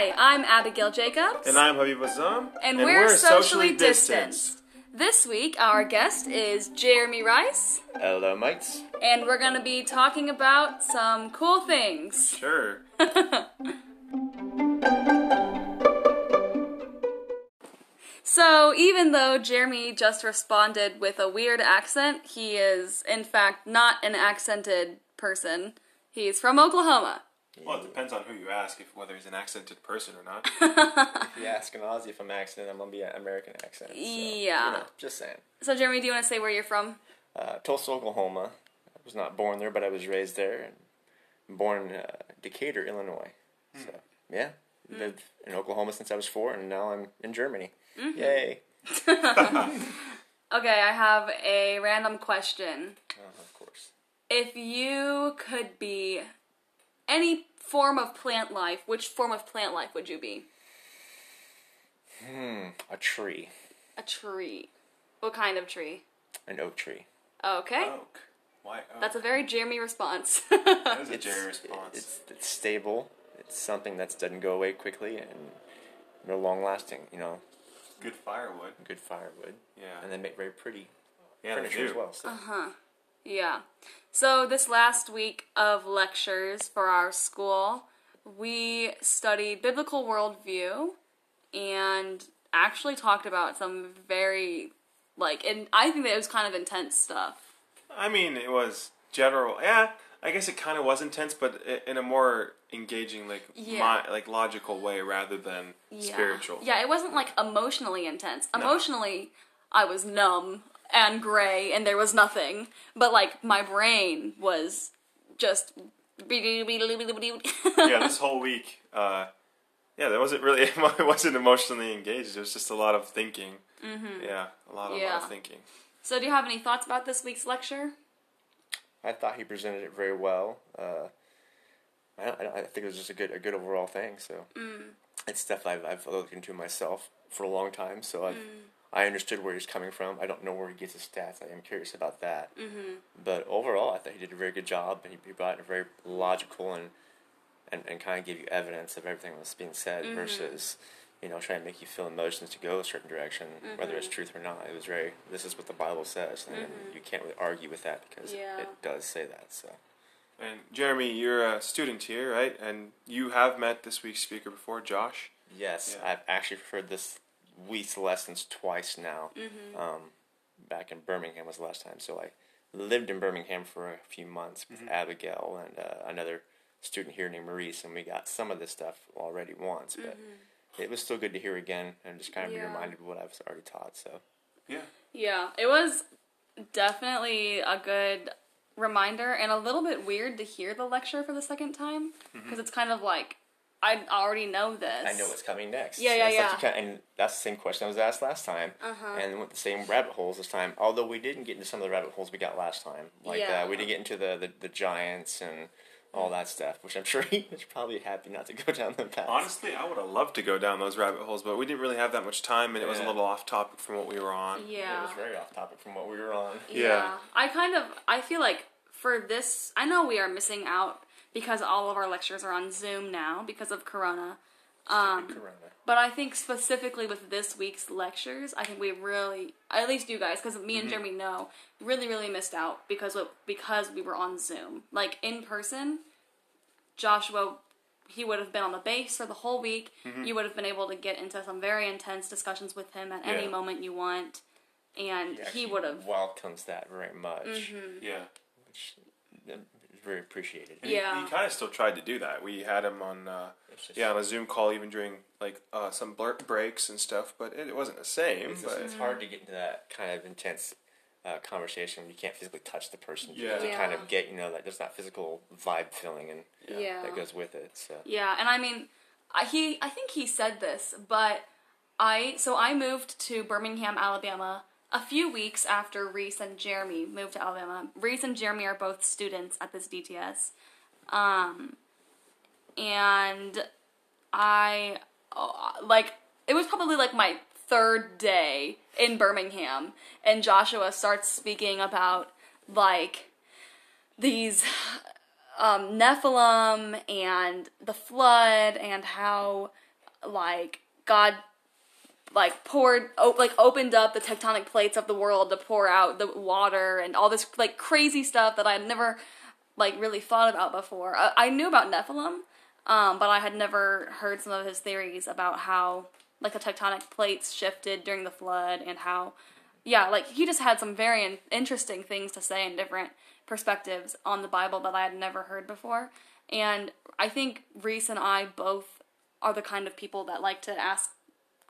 Hi, I'm Abigail Jacobs. And I'm Habib Azam. And, we're, socially, distanced. This week, our guest is Jeremy Rice, Hello, mates. and we're going to be talking about some cool things. Sure. So, even though Jeremy just responded with a weird accent, he is, in fact, not an accented person. He's from Oklahoma. Well, it depends on who you ask, if whether he's an accented person or not. If you ask an Aussie if I'm accent, I'm gonna be an American accent. So, Yeah. You know, just saying. So, Jeremy, do you want to say where you're from? Uh, Tulsa, Oklahoma. I was not born there, but I was raised there, and born in uh, Decatur, Illinois. So yeah, lived in Oklahoma since I was four, and now I'm in Germany. Yay! Okay, I have a random question. Uh, of course. If you could be any form of plant life, which form of plant life would you be? Hmm, a tree, A tree. What kind of tree? an oak tree. Okay. Oak. Why oak? That's a very Jeremy response. that is a It's, Jerry response. It's, it's stable. It's something that doesn't go away quickly and they're long lasting. You know, good firewood. good firewood, Yeah. and they make very pretty yeah, furniture as do. well. So. Yeah. So, this last week of lectures for our school, we studied biblical worldview and actually talked about some very, like, and I think that it was kind of intense stuff. I mean, it was general. Yeah, I guess it kind of was intense, but in a more engaging, like, Yeah. mi- like logical way rather than Yeah. spiritual. Yeah, it wasn't like emotionally intense. Emotionally, I was numb and gray and there was nothing. But like my brain was just. yeah, this whole week, uh, yeah, there wasn't really, it wasn't emotionally engaged. It was just a lot of thinking. Mm-hmm. Yeah, a lot of, Yeah. lot of thinking. so, do you have any thoughts about this week's lecture? I thought he presented it very well. Uh, I, I, I think it was just a good a good overall thing. So it's stuff I've, I've looked into myself for a long time. So I've, I understood where he's coming from. I don't know where he gets his stats. I am curious about that. Mm-hmm. But overall, I thought he did a very good job, and he, he brought a very logical and and, and kind of gave you evidence of everything that's being said mm-hmm. versus you know trying to make you feel emotions to go a certain direction, whether it's mm-hmm. truth or not. It was very this is what the Bible says, and mm-hmm. you can't really argue with that because Yeah. it, it does say that. So. And Jeremy, you're a student here, right? And you have met this week's speaker before, Josh. Yes, Yeah. I've actually heard this week's lessons twice now. Um, back in Birmingham was the last time, so I lived in Birmingham for a few months with Abigail and uh, another student here named Maurice, and we got some of this stuff already once, but it was still good to hear again and just kind of Yeah. be reminded of what I've already taught. So Yeah. Yeah, it was definitely a good reminder and a little bit weird to hear the lecture for the second time because it's kind of like I already know this. I know what's coming next. Yeah, yeah, It's like yeah. you and that's the same question I was asked last time, Uh-huh. and went the same rabbit holes this time. Although we didn't get into some of the rabbit holes we got last time, like Yeah. uh, we didn't get into the, the, the giants and all that stuff, which I'm sure he was probably happy not to go down the path. Honestly, I would have loved to go down those rabbit holes, but we didn't really have that much time, and it was a little off topic from what we were on. Yeah. it was very off topic from what we were on. Yeah. I kind of I feel like for this I know we are missing out because all of our lectures are on Zoom now because of corona. Um, Corona. But I think specifically with this week's lectures, I think we really, at least you guys, because me and Jeremy know, really, really missed out because of, because we were on Zoom. Like in person, Joshua, he would have been on the base for the whole week. You would have been able to get into some very intense discussions with him at any moment you want, and he actually would have. welcomes that very much, Mm-hmm. Yeah. which is very appreciated. And Yeah. He, kind of still tried to do that. We had him on, uh, yeah, on a Zoom call even during like uh, some blur- breaks and stuff, but it, it wasn't the same. It's, but it's hard to get into that kind of intense uh, conversation when you can't physically touch the person to- Yeah. to kind of get you know that there's that physical vibe feeling and Yeah. that goes with it. So Yeah, and I mean, I, he I think he said this, but I so I moved to Birmingham, Alabama, a few weeks after Reese and Jeremy moved to Alabama. Reese and Jeremy are both students at this DTS, um, and I uh, like it was probably like my third day in Birmingham, and Joshua starts speaking about like these um, Nephilim and the flood and how like God like poured op- like opened up the tectonic plates of the world to pour out the water and all this like crazy stuff that I had never like really thought about before. I, I knew about Nephilim, um, but I had never heard some of his theories about how like the tectonic plates shifted during the flood and how yeah, like he just had some very in- interesting things to say and different perspectives on the Bible that I had never heard before. And I think Reese and I both are the kind of people that like to ask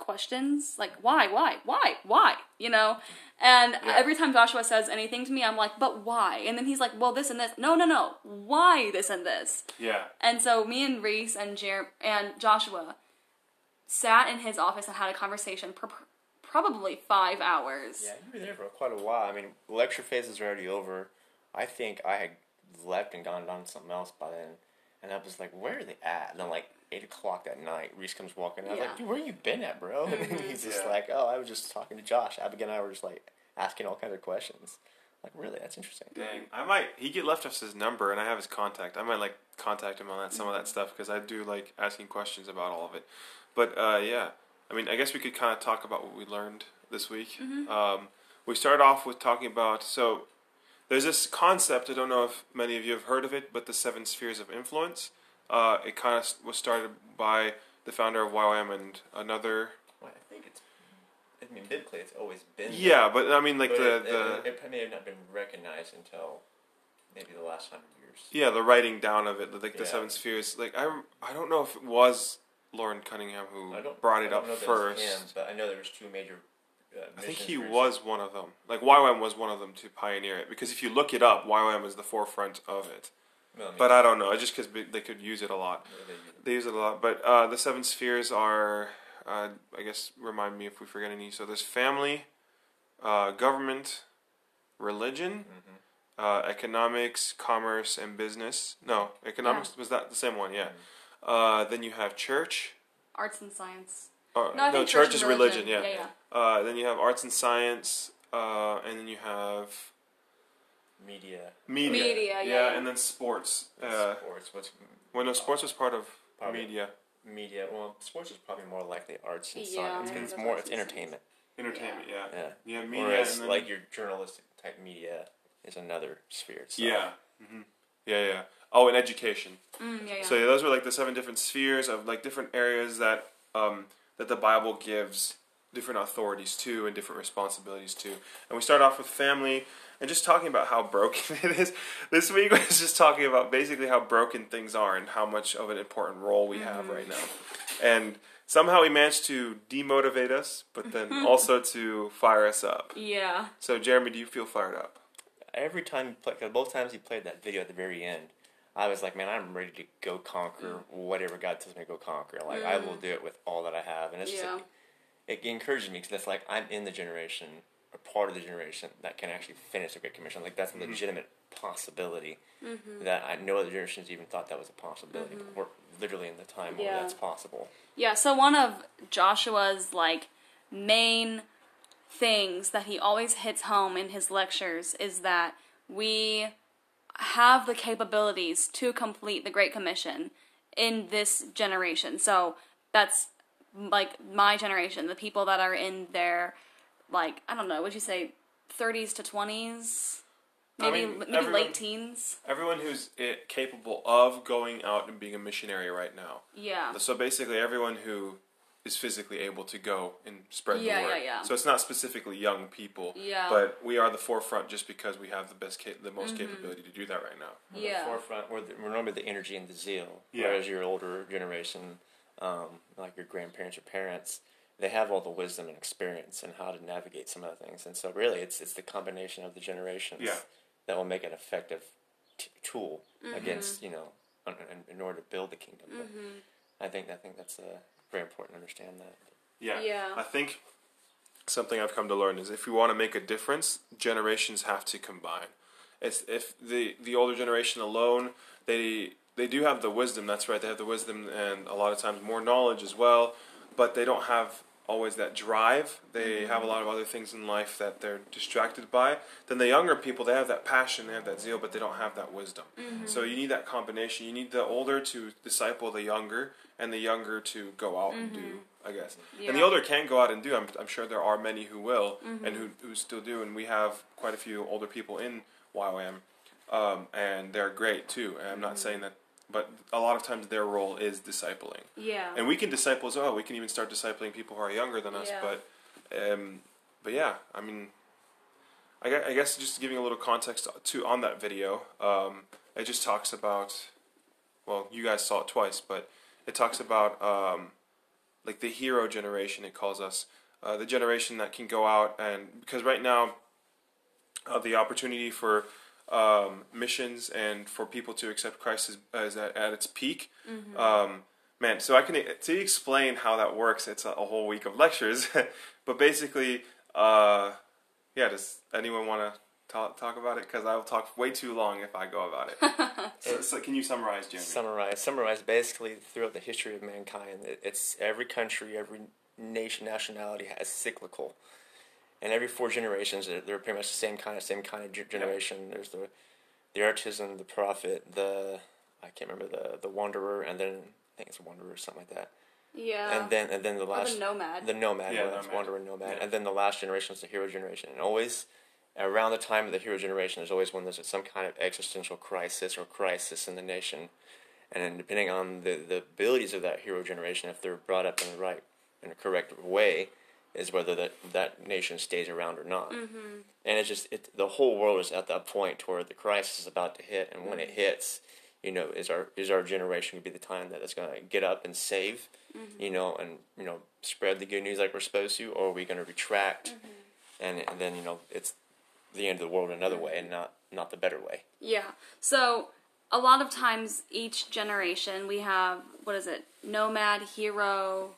questions like why why why why you know and Yeah. every time joshua says anything to me i'm like but why and then he's like well this and this no no no why this and this Yeah. and so me and reese and Jer- and joshua sat in his office and had a conversation for pr- probably five hours Yeah, you were there for quite a while. I mean, lecture phase is already over. I think I had left and gone on to something else by then. And I was like, where are they at? And i'm like, 8 o'clock that night, Reese comes walking. in. I was Yeah. like, dude, where you been at, bro? And then he's just Yeah. like, oh, I was just talking to Josh. Abigail and I were just, like, asking all kinds of questions. Like, really? That's interesting. Dang, I might. He get left us his number, and I have his contact. I might like contact him on that some of that stuff because I do like asking questions about all of it. But uh, yeah, I mean, I guess we could kind of talk about what we learned this week. Um, we started off with talking about so there's this concept. I don't know if many of you have heard of it, but the seven spheres of influence. Uh, it kind of was started by the founder of YWAM and another. Well, I think it's, I mean, biblically, it's always been. Yeah, but I mean, like But the it, the it, it may have not been recognized until maybe the last hundred years. Yeah, the writing down of it, like the Yeah. seven spheres. Like I, I don't know if it was Loren Cunningham who brought it I don't up first. Him, but I know there was two major. Uh, I think he was one of them. Like YWAM was one of them to pioneer it because if you look it up, YWAM is the forefront of it. Well, I mean, But I don't know, just because they could use it a lot. they- They use it a lot. But uh, the seven spheres are, uh, I guess, remind me if we forget any. So there's family, uh, government, religion, Mm-hmm. uh, economics, commerce, and business. No, economics was that the same one? Yeah. Uh, then you have church. arts and science Uh, No, no, church church is and religion. religion. Yeah. Yeah, Uh, then you have arts and science, uh, and then you have media, media. Media, yeah, yeah. and then sports. Uh, sports. What's well, no, sports was part of Part of it. media. media? Well, sports is probably more likely arts and Yeah, science. I 'cause it's more it's entertainment. Entertainment. Yeah. Yeah. Yeah. media. Whereas and then, like your journalistic type media is another sphere. itself. yeah. hmm Yeah, yeah. Oh, and education. mm, yeah yeah So yeah, those were like the seven different spheres of like different areas that um, that the Bible gives different authorities too and different responsibilities too. And we start off with family and just talking about how broken it is. This week was just talking about basically how broken things are and how much of an important role we have mm-hmm. right now. And somehow he managed to demotivate us, but then also to fire us up. yeah So Jeremy, do you feel fired up? Every time he played, cause both times he played that video at the very end, I was like, man, I'm ready to go conquer mm. whatever God tells me to go conquer. Like I will mm. do it with all that I have, and it's just like, it encourages me because it's like I'm in the generation, or part of the generation that can actually finish the Great Commission. Like that's a mm-hmm. legitimate possibility mm-hmm. that I no other generations even thought that was a possibility. Mm-hmm. But we're literally in the time where that's possible. Yeah, so one of Joshua's like main things that he always hits home in his lectures is that we have the capabilities to complete the Great Commission in this generation. So that's like my generation, the people that are in their like I don't know, would you say 30s to 20s? I Maybe mean, maybe everyone- late teens. Everyone who's eh, capable of going out and being a missionary right now. Yeah. So basically, everyone who is physically able to go and spread Yeah, the word. yeah, yeah. So it's not specifically young people. Yeah. But we are the forefront just because we have the best, ca- the Mm-hmm. most capability to do that right now. We're Yeah. the forefront. We're, the, we're normally the energy and the zeal. Yeah. Whereas your older generation, um, like your grandparents or parents, they have all the wisdom and experience and how to navigate some of the things. And so, really, it's it's the combination of the generations Yeah. that will make an effective t- tool Mm-hmm. against you know in, in, in order to build the kingdom. But I think I think that's uh, very important to understand that. Yeah. Yeah. I think something I've come to learn is if we want to make a difference, generations have to combine. It's if the the older generation alone, they they do have the wisdom. That's right. They have the wisdom and a lot of times more knowledge as well, but they don't have always that drive. They mm-hmm. have a lot of other things in life that they're distracted by. Then the younger people, they have that passion, they have that zeal, but they don't have that wisdom. Mm-hmm. So you need that combination. You need the older to disciple the younger, and the younger to go out and do. Mm-hmm. I guess, and the older can go out and do. I'm, I'm sure there are many who will, and who who still do. And we have quite a few older people in YWAM, um, and they're great too. And I'm not saying that, but a lot of times their role is discipling Yeah. and we can disciple as well. We can even start discipling people who are younger than us. Yeah. But, um, but yeah, I mean, I guess, I guess just giving a little context to on that video, um, it just talks about. Well, you guys saw it twice, but it talks about um, like the hero generation. It calls us uh, the generation that can go out and because right now, uh, the opportunity for um, missions and for people to accept Christ is, is at, at its peak. Um, man, so I can to explain how that works. It's a, a whole week of lectures, but basically, uh, yeah. Does anyone want to talk, talk about it? Because I will talk way too long if I go about it. so, so can you summarize, Jeremy? Summarize. Summarize basically throughout the history of mankind. it- It's every country, every nation, nationality has cyclical, and every four generations they're, they're pretty much the same kind of same kind of ge- generation. There's the the artisan, the prophet, the I can't remember the the wanderer, and then I think it's a wanderer or something like that. yeah. And then and then the or last the nomad. the nomad, Yeah, yeah, nomad. wanderer nomad, Yeah. and then the last generation is the hero generation. And always around the time of the hero generation, there's always when there's some kind of existential crisis or crisis in the nation, and then depending on the the abilities of that hero generation, if they're brought up in the right in a correct way, is whether that that nation stays around or not. Mm-hmm. And it's just it, the whole world is at that point where the crisis is about to hit, and when it mm-hmm. hits. You know, is our is our generation going to be the time that it's going to get up and save, mm-hmm. you know, and you know, spread the good news like we're supposed to, or are we going to retract, mm-hmm. and, and then you know, it's the end of the world another way, and not not the better way. Yeah. So a lot of times each generation we have what is it? Nomad, hero.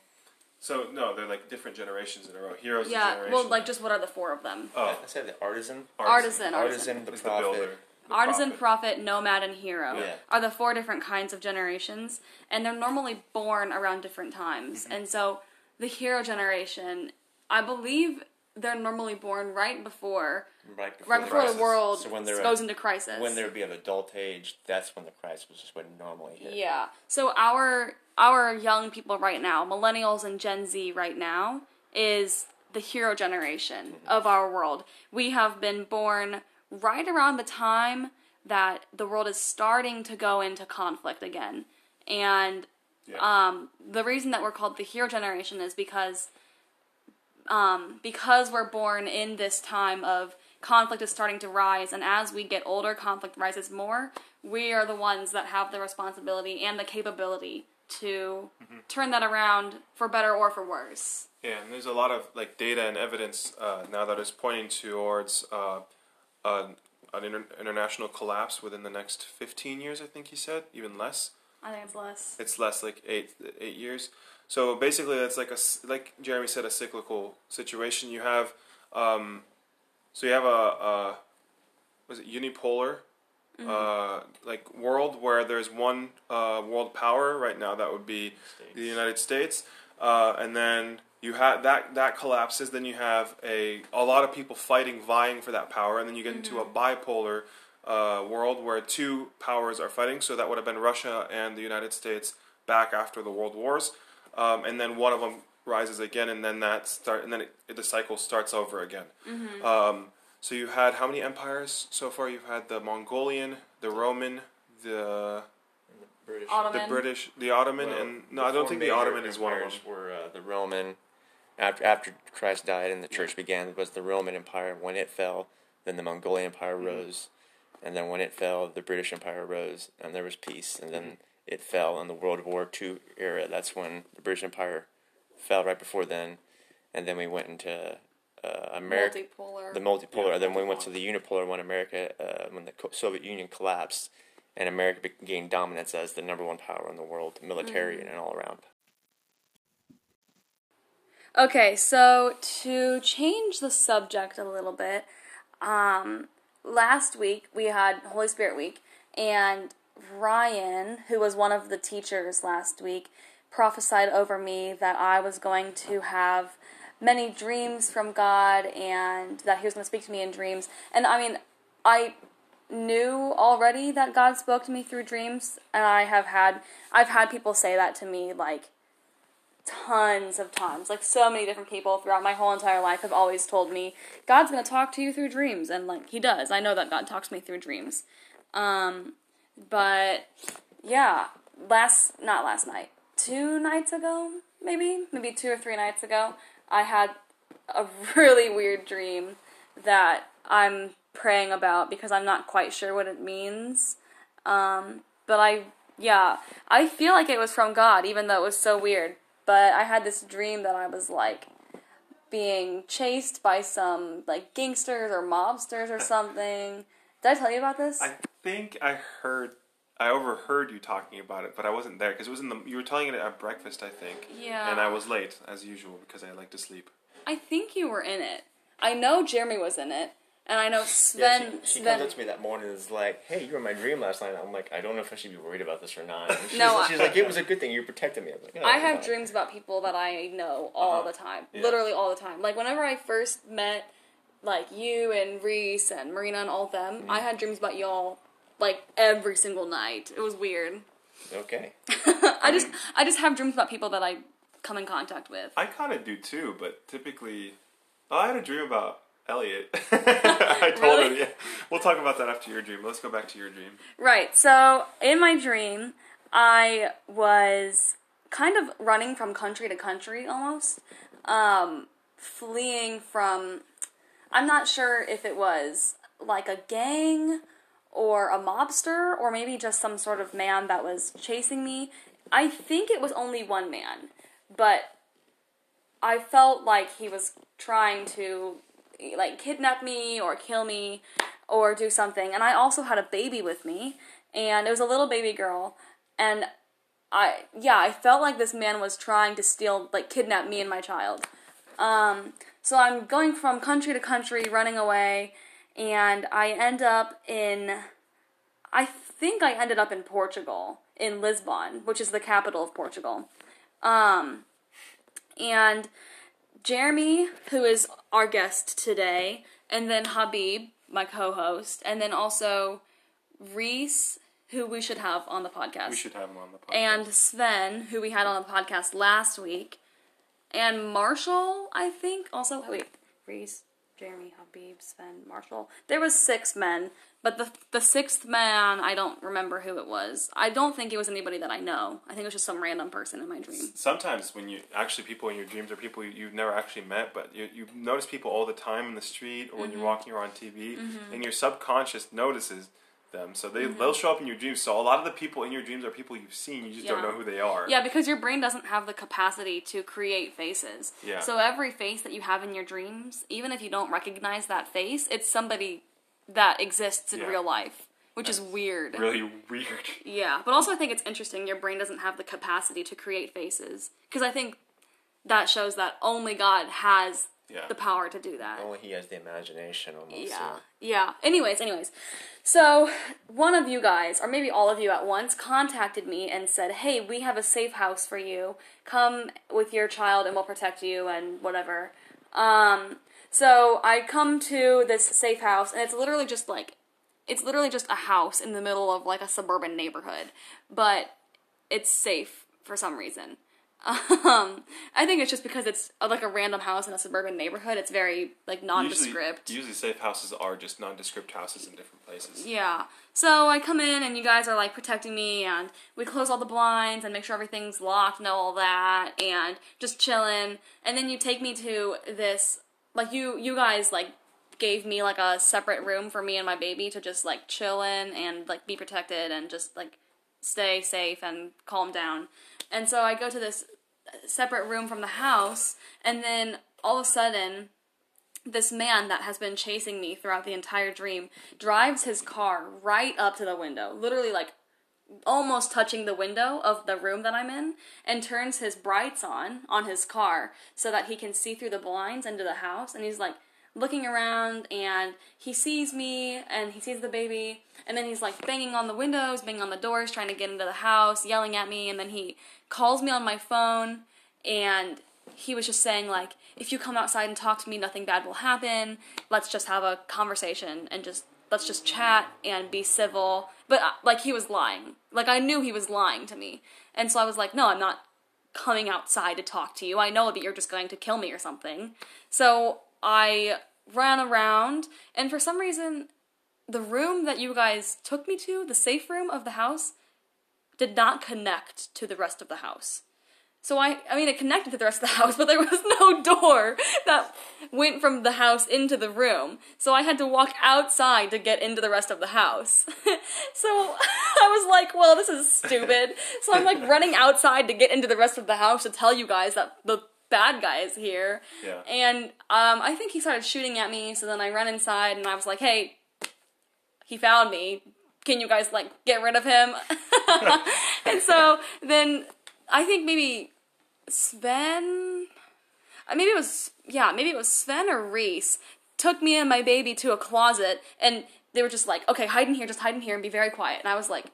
So no, they're like different generations in a row. Heroes. of Yeah. generation. Well, like just what are the four of them? oh, I said the artisan, Artisan, artisan. artisan, the is the prophet. builder. the Artisan, prophet. prophet, nomad, and hero Yeah. are the four different kinds of generations, and they're normally born around different times. Mm-hmm. And so the hero generation, I believe they're normally born right before right before, right before the crisis. world So when they're goes at- into crisis. when they would be of adult age, that's when the crisis was would normally hit. Yeah. So our our young people right now, millennials and Gen Z right now, is the hero generation of our world. We have been born right around the time that the world is starting to go into conflict again. And Yeah. um, the reason that we're called the hero generation is because um, because we're born in this time of conflict is starting to rise, and as we get older, conflict rises more. We are the ones that have the responsibility and the capability to turn that around for better or for worse. Yeah, and there's a lot of like data and evidence uh, now that is pointing towards uh, an, an inter- international collapse within the next 15 years. I think he said, even less. I think it's less. It's less like eight eight years. So basically, that's like a like Jeremy said, a cyclical situation. You have um, so you have a, a was it unipolar uh, like world where there's one uh, world power right now that would be the United States, uh, and then you have that that collapses. Then you have a a lot of people fighting, vying for that power, and then you get into a bipolar uh, world where two powers are fighting. So that would have been Russia and the United States back after the World Wars, um, and then one of them rises again, and then that start, and then it, the cycle starts over again. Um, so you had how many empires so far? You've had the Mongolian, the Roman, the British. Ottoman. the British, the Ottoman, Well, and no, I don't think the Ottoman is one of them. empires Were uh, the Roman after after Christ died and the church began was the Roman Empire. When it fell, then the Mongolian Empire Mm-hmm. rose, and then when it fell, the British Empire rose, and there was peace. And then Mm-hmm. it fell in the World War II era. That's when the British Empire fell right before then, and then we went into uh, America Multipolar. the multipolar. Yeah, and then we went to the unipolar when America, uh, when the Soviet Union collapsed, and America gained dominance as the number one power in the world, military and all around. Okay, so to change the subject a little bit, um, last week we had Holy Spirit Week, and Ryan, who was one of the teachers last week, prophesied over me that I was going to have many dreams from God and that He was going to speak to me in dreams. And I mean, I knew already that God spoke to me through dreams, and I have had I've had people say that to me like tons of times. Like so many different people throughout my whole entire life have always told me God's going to talk to you through dreams and like he does. I know that God talks to me through dreams. Um but yeah, last not last night. Two nights ago, maybe, maybe two or three nights ago, I had a really weird dream that I'm praying about because I'm not quite sure what it means. Um, but I, yeah, I feel like it was from God, even though it was so weird. But I had this dream that I was like being chased by some like gangsters or mobsters or something. Did I tell you about this? I think I heard, I overheard you talking about it, but I wasn't there because it was in the. You were telling it at breakfast, I think. Yeah. And I was late as usual because I like to sleep. I think you were in it. I know Jeremy was in it, and I know Yeah, Sven. she, she Sven. comes up to me that morning and is like, "Hey, you were in my dream last night." I'm like, "I don't know if I should be worried about this or not." And she's, No, I- she's like, "It was a good thing you protected me." I'm like, "Oh, I have fine." dreams about people that I know all Uh-huh. the time. Yeah. Literally all the time. Like whenever I first met like you and Reese and Marina and all them, Mm-hmm. I had dreams about y'all like every single night. It was weird. Okay. I just I just have dreams about people that I come in contact with. I kind of do too, but typically, oh, I had a dream about Elliot. I told Really? her. Yeah, we'll talk about that after your dream. Let's go back to your dream. Right. So in my dream, I was kind of running from country to country almost, um, fleeing from. I'm not sure if it was like a gang or a mobster or maybe just some sort of man that was chasing me. I think it was only one man, but I felt like he was trying to like kidnap me or kill me or do something. And I also had a baby with me, and it was a little baby girl. And I, yeah, I felt like this man was trying to steal, like, kidnap me and my child. Um, so I'm going from country to country, running away, and I end up in, I think I ended up in Portugal, in Lisbon, which is the capital of Portugal. Um, and Jeremy, who is our guest today, and then Habib, my co-host, and then also Reese, who we should have on the podcast, We should have him on the podcast. and Sven, who we had on the podcast last week, and Marshall, I think, also wait, Reese, Jeremy, Habib, Sven, Marshall. There was six men, but the the sixth man, I don't remember who it was. I don't think it was anybody that I know. I think it was just some random person in my dream. Sometimes when you actually people in your dreams are people you, you've never actually met, but you, you notice people all the time in the street or when Mm-hmm. you're walking around TV, and your subconscious notices them. So Mm-hmm. they they'll show up in your dreams. So a lot of the people in your dreams are people you've seen. You just don't know who they are. Yeah, because your brain doesn't have the capacity to create faces. Yeah. So every face that you have in your dreams, even if you don't recognize that face, it's somebody that exists in Yeah. real life, which is weird. Really weird. Yeah, but also I think it's interesting your brain doesn't have the capacity to create faces because I think that shows that only God has Yeah. the power to do that. Only he has the imagination almost. Yeah. so- Yeah. Anyways, anyways. So, one of you guys, or maybe all of you at once, contacted me and said, Hey, we have a safe house for you. Come with your child and we'll protect you and whatever. Um, so I come to this safe house and it's literally just like, it's literally just a house in the middle of like a suburban neighborhood, but it's safe for some reason. Um, I think it's just because it's uh, like a random house in a suburban neighborhood. It's very like nondescript. Usually, usually safe houses are just nondescript houses in different places. Yeah. So I come in and you guys are like protecting me and we close all the blinds and make sure everything's locked and all that and just chilling. And then you take me to this like you you guys like gave me like a separate room for me and my baby to just like chill in and like be protected and just like stay safe and calm down. And so I go to this separate room from the house and then all of a sudden this man that has been chasing me throughout the entire dream drives his car right up to the window, literally like almost touching the window of the room that I'm in, and turns his brights on on his car so that he can see through the blinds into the house. And he's like, looking around and he sees me and he sees the baby and then he's like banging on the windows, banging on the doors, trying to get into the house, yelling at me and then he calls me on my phone and he was just saying like if you come outside and talk to me nothing bad will happen. Let's just have a conversation and just let's just chat and be civil. But uh, like he was lying. Like I knew he was lying to me. And so I was like, "No, I'm not coming outside to talk to you. I know that you're just going to kill me or something." So I ran around, and for some reason, the room that you guys took me to, the safe room of the house, did not connect to the rest of the house. So I, I mean, it connected to the rest of the house, but there was no door that went from the house into the room. So I had to walk outside to get into the rest of the house. so I was like, well, this is stupid. So I'm like running outside to get into the rest of the house to tell you guys that the bad guys here. Yeah. And um, I think he started shooting at me. So then I ran inside and I was like, hey, he found me. Can you guys like get rid of him? and so then I think maybe Sven, uh, maybe it was yeah, maybe it was Sven or Reese took me and my baby to a closet and they were just like, okay, hide in here, just hide in here and be very quiet. And I was like,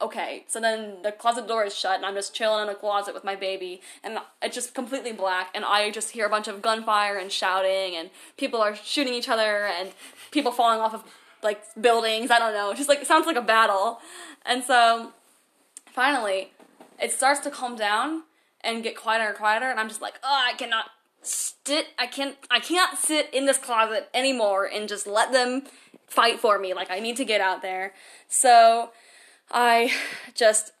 okay. So then the closet door is shut and I'm just chilling in a closet with my baby and it's just completely black and I just hear a bunch of gunfire and shouting and people are shooting each other and people falling off of like buildings. I don't know. It's just like it sounds like a battle. And so finally it starts to calm down and get quieter and quieter and I'm just like, oh, I cannot sit I can't I can't sit in this closet anymore and just let them fight for me. Like I need to get out there. So I just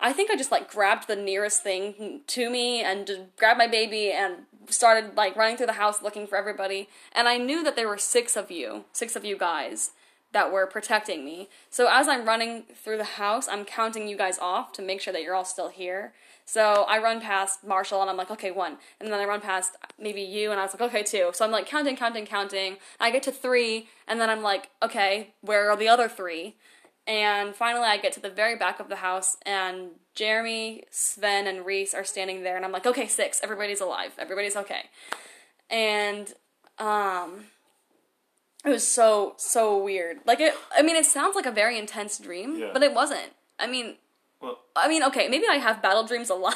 I think I just like grabbed the nearest thing to me and just grabbed my baby and started like running through the house looking for everybody. And I knew that there were six of you, six of you guys that were protecting me. So as I'm running through the house, I'm counting you guys off to make sure that you're all still here. So I run past Marshall and I'm like, okay, one. And then I run past maybe you and I was like, okay, two. So I'm like counting, counting, counting. I get to three and then I'm like, okay, where are the other three? And finally I get to the very back of the house and Jeremy, Sven, and Reese are standing there and I'm like, okay, six. Everybody's alive. Everybody's okay. And, um, it was so, so weird. Like it, I mean, it sounds like a very intense dream, Yeah. but it wasn't. I mean, Well, I mean, okay, maybe I have battle dreams a lot,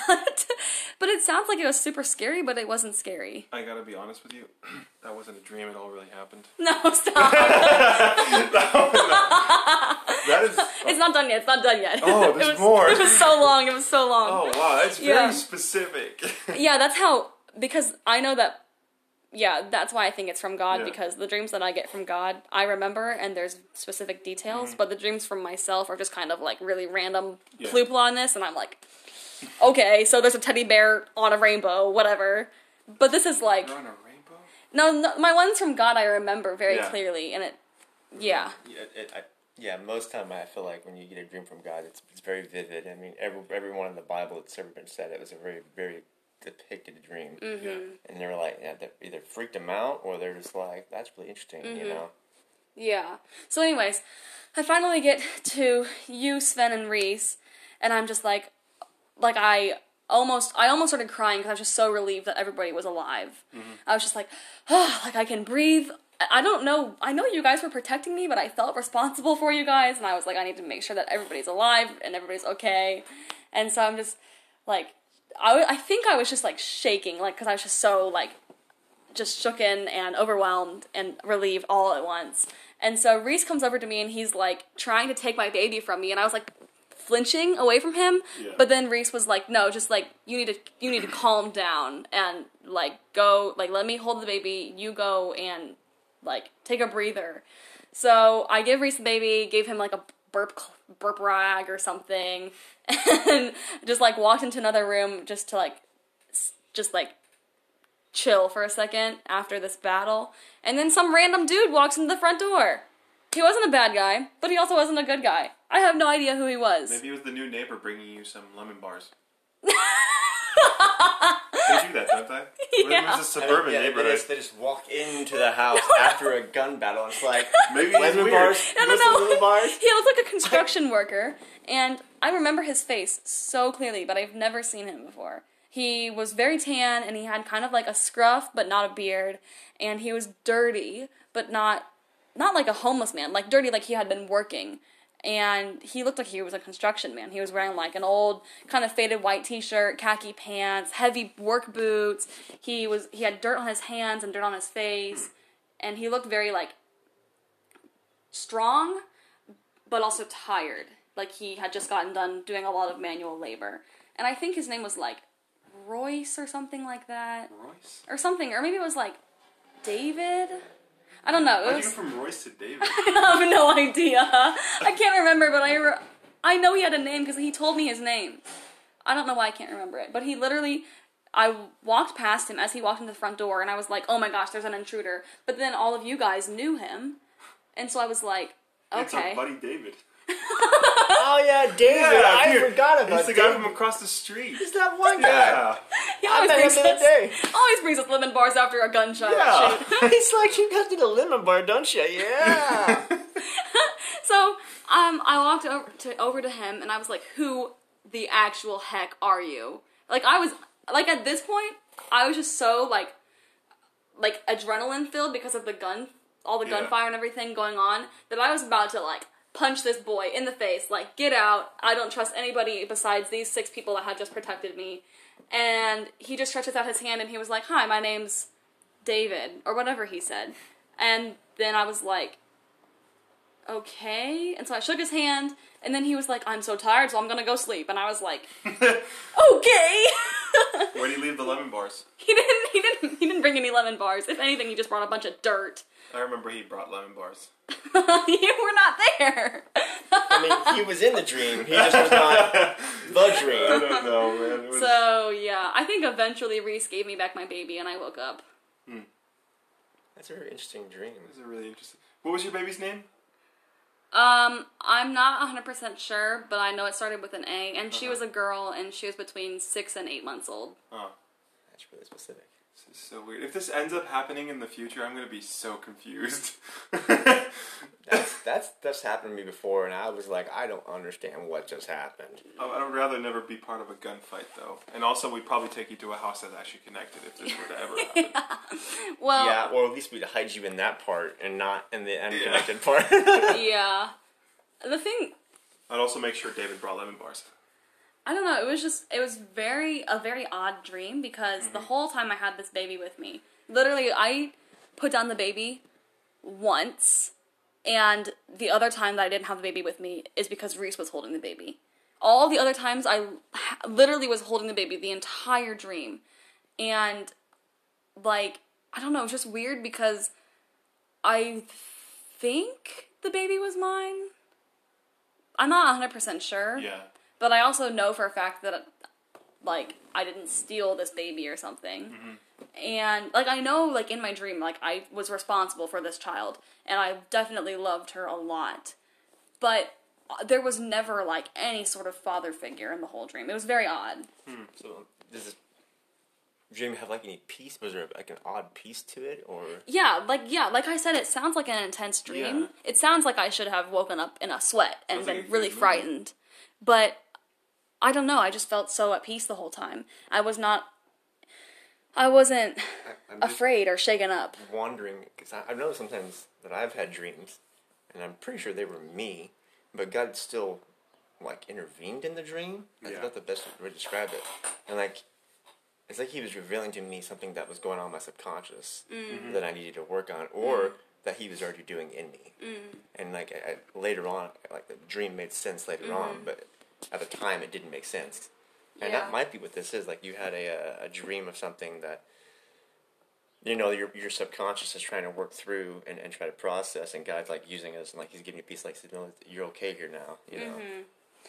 but it sounds like it was super scary, but it wasn't scary. I gotta be honest with you. That wasn't a dream. It all really happened. No, stop. That is. it's not done yet. It's not done yet. Oh, it there's was, more. It was so long. It was so long. Oh wow, that's very Yeah. specific. Yeah, that's how, because I know that, yeah, that's why I think it's from God, Yeah. because the dreams that I get from God, I remember, and there's specific details, but the dreams from myself are just kind of like really random Mm-hmm. Yeah. ploop on this, and I'm like, okay, so there's a teddy bear on a rainbow, whatever. But this is like, You're on a rainbow. No, no, my ones from God I remember very Yeah. clearly, and it, yeah, Yeah, it, I, yeah. Most time I feel like when you get a dream from God, it's it's very vivid. I mean, every everyone in the Bible that's ever been said it was a very very depicted a dream, Mm-hmm. and they're like, yeah, they either freaked them out or they're just like, that's really interesting, Mm-hmm. you know. yeah. So, anyways, I finally get to you, Sven, and Reese, and I'm just like, like I almost, I almost started crying because I was just so relieved that everybody was alive. I was just like, oh, like I can breathe. I don't know. I know you guys were protecting me, but I felt responsible for you guys, and I was like, I need to make sure that everybody's alive and everybody's okay. And so I'm just like, I, I think I was just like shaking, like, because I was just so like just shooken and overwhelmed and relieved all at once. And so Reese comes over to me and he's like trying to take my baby from me, and I was like flinching away from him. Yeah. But then Reese was like, "No, just like you need to you need to calm down and like go like let me hold the baby. You go and like take a breather." So I give Reese the baby, gave him like a burp burp rag or something, and just like walked into another room just to like just like chill for a second after this battle. And then some random dude walks into the front door. He wasn't a bad guy, but he also wasn't a good guy. I have no idea who he was. Maybe it was the new neighbor bringing you some lemon bars. they do that, don't they? Yeah. It was a suburban Yeah, they, neighborhood. just, they just walk into the house after a gun battle. And it's like Maybe he's weird. bars. I you want don't know. bars? He looked like a construction worker, and I remember his face so clearly, but I've never seen him before. He was very tan and he had kind of like a scruff but not a beard and he was dirty but not not like a homeless man, like dirty like he had been working. And he looked like he was a construction man. He was wearing like an old kind of faded white t-shirt, khaki pants, heavy work boots. He was he had dirt on his hands and dirt on his face and he looked very like strong but also tired. Like he had just gotten done doing a lot of manual labor. And I think his name was like Royce or something like that. Royce. Or something. Or maybe it was like David. I don't know. It was from Royce to David? I have no idea. I can't remember, but I re- I know he had a name because he told me his name. I don't know why I can't remember it, but he literally. I walked past him as he walked into the front door, and I was like, "Oh my gosh, there's an intruder!" But then all of you guys knew him, and so I was like, "Okay." It's our buddy David. Oh yeah, David. I dude. forgot about He's the guy David. from across the street. He's that one guy. Yeah. He I always met him brings the other us, day. always brings us lemon bars after a gunshot Yeah. shoot. He's like, you got to the lemon bar, don't you? Yeah. So um, I walked over to over to him, and I was like, "Who the actual heck are you?" Like I was like at this point, I was just so like like adrenaline filled because of the gun, all the Yeah. gunfire and everything going on that I was about to like punch this boy in the face, like get out! I don't trust anybody besides these six people that had just protected me. And he just stretches out his hand and he was like, "Hi, my name's David," or whatever he said. And then I was like, okay. And so I shook his hand, and then he was like, I'm so tired, so I'm gonna go sleep. And I was like, okay. Where'd he leave the lemon bars? he didn't. He didn't. He didn't bring any lemon bars. If anything, he just brought a bunch of dirt. I remember he brought lemon bars. you were not there. I mean, he was in the dream. He just was not the I dream. don't know, man. Was, so yeah, I think eventually Reese gave me back my baby, and I woke up. Hmm. That's a very interesting dream. it was a really interesting. What was your baby's name? Um, I'm not 100% sure, but I know it started with an A, and she Uh-huh. was a girl, and she was between six and eight months old. Oh, That's really specific. This is so weird. If this ends up happening in the future, I'm gonna be so confused. That's that's that's happened to me before, and I was like, I don't understand what just happened. Oh, I I would rather never be part of a gunfight, though. And also, we'd probably take you to a house that's actually connected if this were to ever happen. Well, Yeah, or at least we'd hide you in that part and not in the unconnected part. yeah. The thing I'd also make sure David brought lemon bars. I don't know. It was just it was very a very odd dream because the mm-hmm. whole time I had this baby with me, literally I put down the baby once, and the other time that I didn't have the baby with me is because Reese was holding the baby. All the other times I literally was holding the baby the entire dream, and like I don't know, it was just weird because I think the baby was mine. I'm not 100% sure. Yeah. But I also know for a fact that, like, I didn't steal this baby or something. And, like, I know, like, in my dream, like, I was responsible for this child. And I definitely loved her a lot. But uh, there was never, like, any sort of father figure in the whole dream. It was very odd. so does this dream have like any piece? Was there like an odd piece to it, or Yeah, like, yeah, like I said, it sounds like an intense dream. Yeah. It sounds like I should have woken up in a sweat and like been a really frightened. But I don't know, I just felt so at peace the whole time. I was not. I wasn't I, afraid or shaken up. wondering because I, I know sometimes that I've had dreams, and I'm pretty sure they were me, but God still like intervened in the dream. That's Yeah. not the best way to describe it. And like, it's like He was revealing to me something that was going on in my subconscious mm-hmm. that I needed to work on, or mm. that He was already doing in me. Mm. And like I, I, later on, like the dream made sense later mm-hmm. on, but at the time it didn't make sense. And Yeah. that might be what this is. Like you had a, a, a dream of something that you know your your subconscious is trying to work through and, and try to process, and God's like using us and like He's giving you peace, like no, you're okay here now. You know,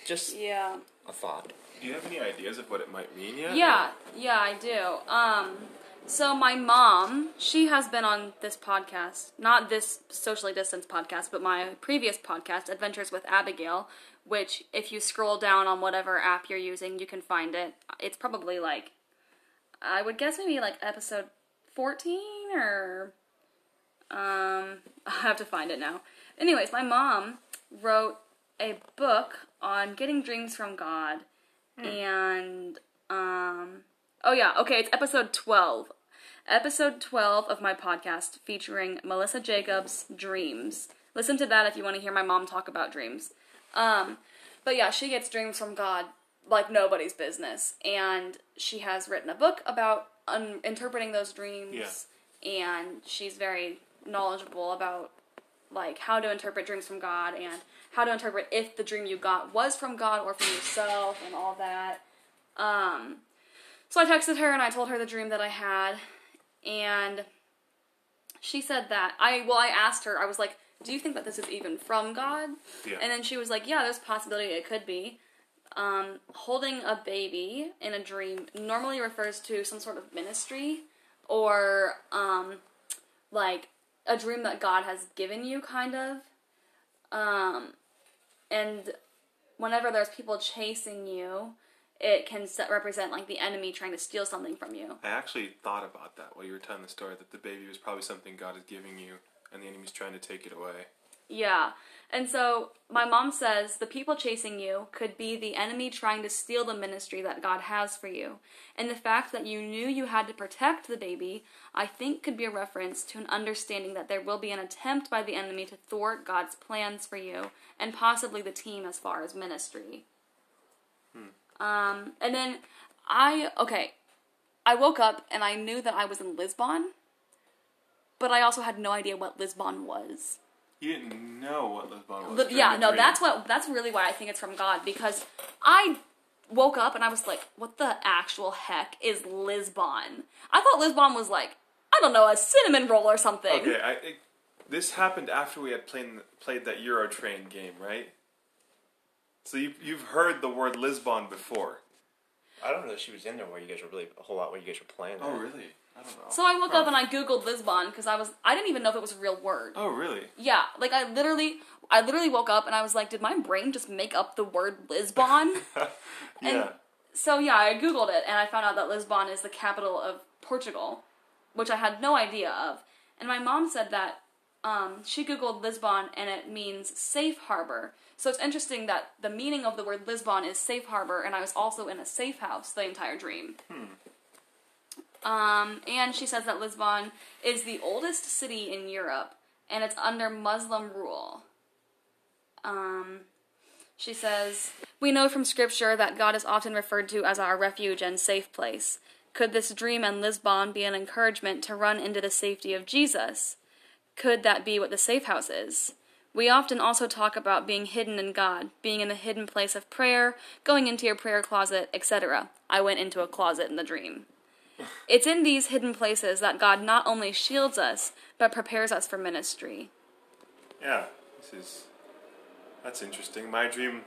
just Yeah. a thought. Do you have any ideas of what it might mean yet? Yeah, yeah, I do. Um, so my mom, she has been on this podcast, not this socially distanced podcast, but my previous podcast, Adventures with Abigail, which if you scroll down on whatever app you're using, you can find it. It's probably like, I would guess maybe like episode 14 or, um, I have to find it now. Anyways, my mom wrote a book on getting dreams from God and um Oh yeah, okay, it's episode 12. Episode 12 of my podcast featuring Melissa Jacobs Dreams. Listen to that if you want to hear my mom talk about dreams. Um but yeah, she gets dreams from God like nobody's business and she has written a book about un- interpreting those dreams Yeah. and she's very knowledgeable about like how to interpret dreams from God and how to interpret if the dream you got was from God or from yourself and all that. Um, so I texted her and I told her the dream that I had, and she said that I well I asked her I was like, do you think that this is even from God? Yeah. And then she was like, yeah, there's a possibility it could be. Um, holding a baby in a dream normally refers to some sort of ministry or um, like a dream that God has given you, kind of. Um, and whenever there's people chasing you, it can set, represent like the enemy trying to steal something from you. I actually thought about that while you were telling the story that the baby was probably something God is giving you, and the enemy's trying to take it away. Yeah. And so my mom says the people chasing you could be the enemy trying to steal the ministry that God has for you. And the fact that you knew you had to protect the baby, I think could be a reference to an understanding that there will be an attempt by the enemy to thwart God's plans for you and possibly the team as far as ministry. Um, and then I, okay, I woke up and I knew that I was in Lisbon, but I also had no idea what Lisbon was. You didn't know what Lisbon was. Yeah, no, that's what that's really why I think it's from God because I woke up and I was like, what the actual heck is Lisbon? I thought Lisbon was like, I don't know, a cinnamon roll or something. Okay, I, it, this happened after we had played played that Euro Train game, right? So you you've heard the word Lisbon before. I don't know that she was in there while you guys were really a whole lot while you guys were playing. that. Oh, really? I don't know. So I woke up and I googled Lisbon because I was I didn't even know if it was a real word. oh really? Yeah, like I literally I literally woke up and I was like, did my brain just make up the word Lisbon? yeah. So yeah, I googled it and I found out that Lisbon is the capital of Portugal, which I had no idea of. And my mom said that um, she googled Lisbon and it means safe harbor. So it's interesting that the meaning of the word Lisbon is safe harbor, and I was also in a safe house the entire dream. Um, and she says that Lisbon is the oldest city in Europe, and it's under Muslim rule. Um, she says, We know from Scripture that God is often referred to as our refuge and safe place. Could this dream and Lisbon be an encouragement to run into the safety of Jesus? Could that be what the safe house is? We often also talk about being hidden in God, being in the hidden place of prayer, going into your prayer closet, etc. I went into a closet in the dream. It's in these hidden places that God not only shields us, but prepares us for ministry. Yeah. This is that's interesting. My dream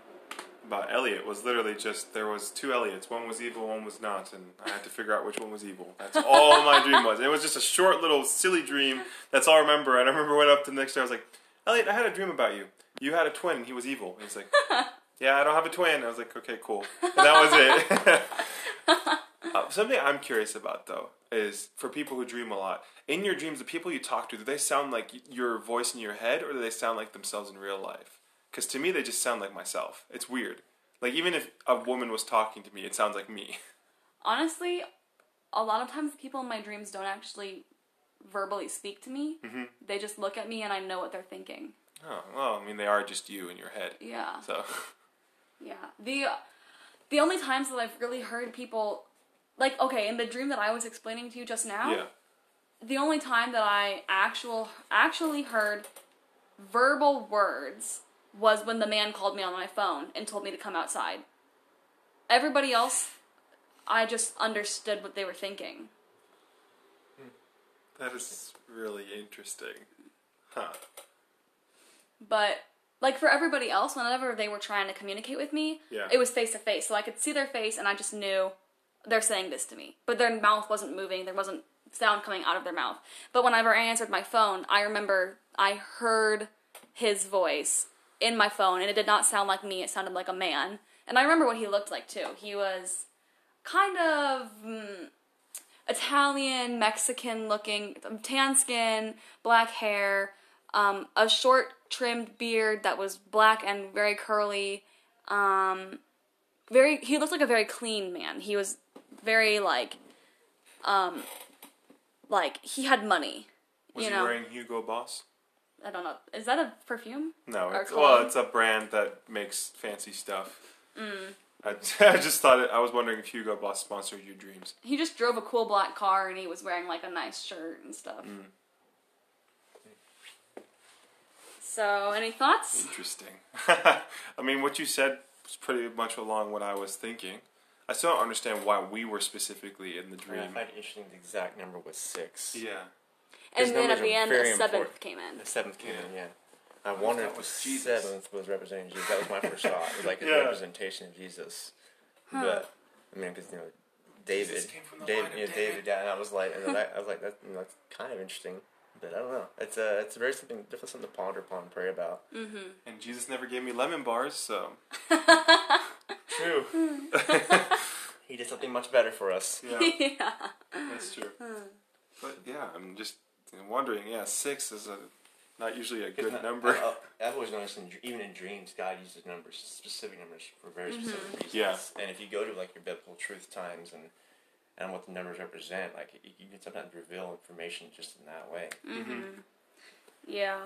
about Elliot was literally just there was two Elliots. One was evil, one was not, and I had to figure out which one was evil. That's all my dream was. It was just a short little silly dream. That's all I remember. And I remember went up to the next day. I was like, Elliot, I had a dream about you. You had a twin. and He was evil. And he's like, Yeah, I don't have a twin. I was like, Okay, cool. And that was it. Uh, something I'm curious about though is for people who dream a lot. In your dreams, the people you talk to, do they sound like your voice in your head, or do they sound like themselves in real life? Because to me, they just sound like myself. It's weird. Like even if a woman was talking to me, it sounds like me. Honestly, a lot of times people in my dreams don't actually verbally speak to me. Mm-hmm. They just look at me and I know what they're thinking. Oh well, I mean, they are just you in your head. Yeah. So Yeah. The the only times that I've really heard people like okay, in the dream that I was explaining to you just now, yeah, the only time that I actual actually heard verbal words was when the man called me on my phone and told me to come outside. Everybody else I just understood what they were thinking. Hmm. that is really interesting. Huh? But like for everybody else, whenever they were trying to communicate with me, Yeah. it was face to face. So I could see their face and I just knew they're saying this to me. But their mouth wasn't moving, there wasn't sound coming out of their mouth. But whenever I answered my phone, I remember I heard his voice in my phone and it did not sound like me, it sounded like a man. And I remember what he looked like too. He was kind of mm, Italian, Mexican looking, tan skin, black hair, um, a short trimmed beard that was black and very curly. Um, very, he looked like a very clean man. He was very like um, like he had money. Was you he know, wearing Hugo Boss? I don't know. Is that a perfume? No, it's, well, it's a brand that makes fancy stuff. Mm. I, I just thought it, I was wondering if Hugo Boss sponsored your dreams. He just drove a cool black car and he was wearing like a nice shirt and stuff. Mm. So, any thoughts? Interesting. I mean, what you said was pretty much along what I was thinking. I still don't understand why we were specifically in the dream. I find it interesting the exact number was six. Yeah. And then at the end, a very seventh important. came in. The seventh came Yeah. in, yeah. I wondered if the was Jesus. seventh was representing Jesus. That was my first thought. It was like a Yeah. representation of Jesus. But I mean, because you know, David, Jesus came from the David, line of yeah, David. David, yeah. And I was like, and I, I was like, that, you know, that's kind of interesting. But I don't know. It's uh, it's very something, definitely something to ponder upon, and pray about. And Jesus never gave me lemon bars, so. True. he did something much better for us. Yeah, yeah. that's true. But yeah, I'm just wondering. Yeah, six is a not usually a good Not- number. I- I've always noticed, in, even in dreams, God uses numbers, specific numbers, for very mm-hmm. specific reasons. Yeah. And if you go to like your biblical truth times and and what the numbers represent, like you, you can sometimes reveal information just in that way. Mhm. Yeah.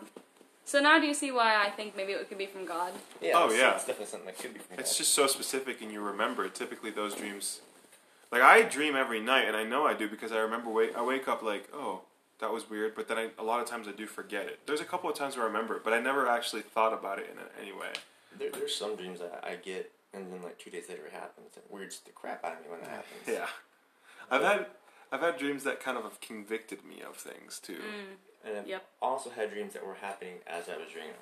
So now do you see why I think maybe it could be from God? Yeah. Oh, it's, yeah. It's definitely something that could be from It's God. just so specific and you remember it. Typically, those dreams. Like, I dream every night, and I know I do because I remember, wake, I wake up like, oh, that was weird, but then I, a lot of times I do forget it. There's a couple of times where I remember it, but I never actually thought about it in any way. There, there's some dreams that I get, and then like two days later it happens. It weirds the crap out of me when that happens. Yeah. I've had. I've had dreams that kind of have convicted me of things too. Mm. And I've Yep. also had dreams that were happening as I was dreaming.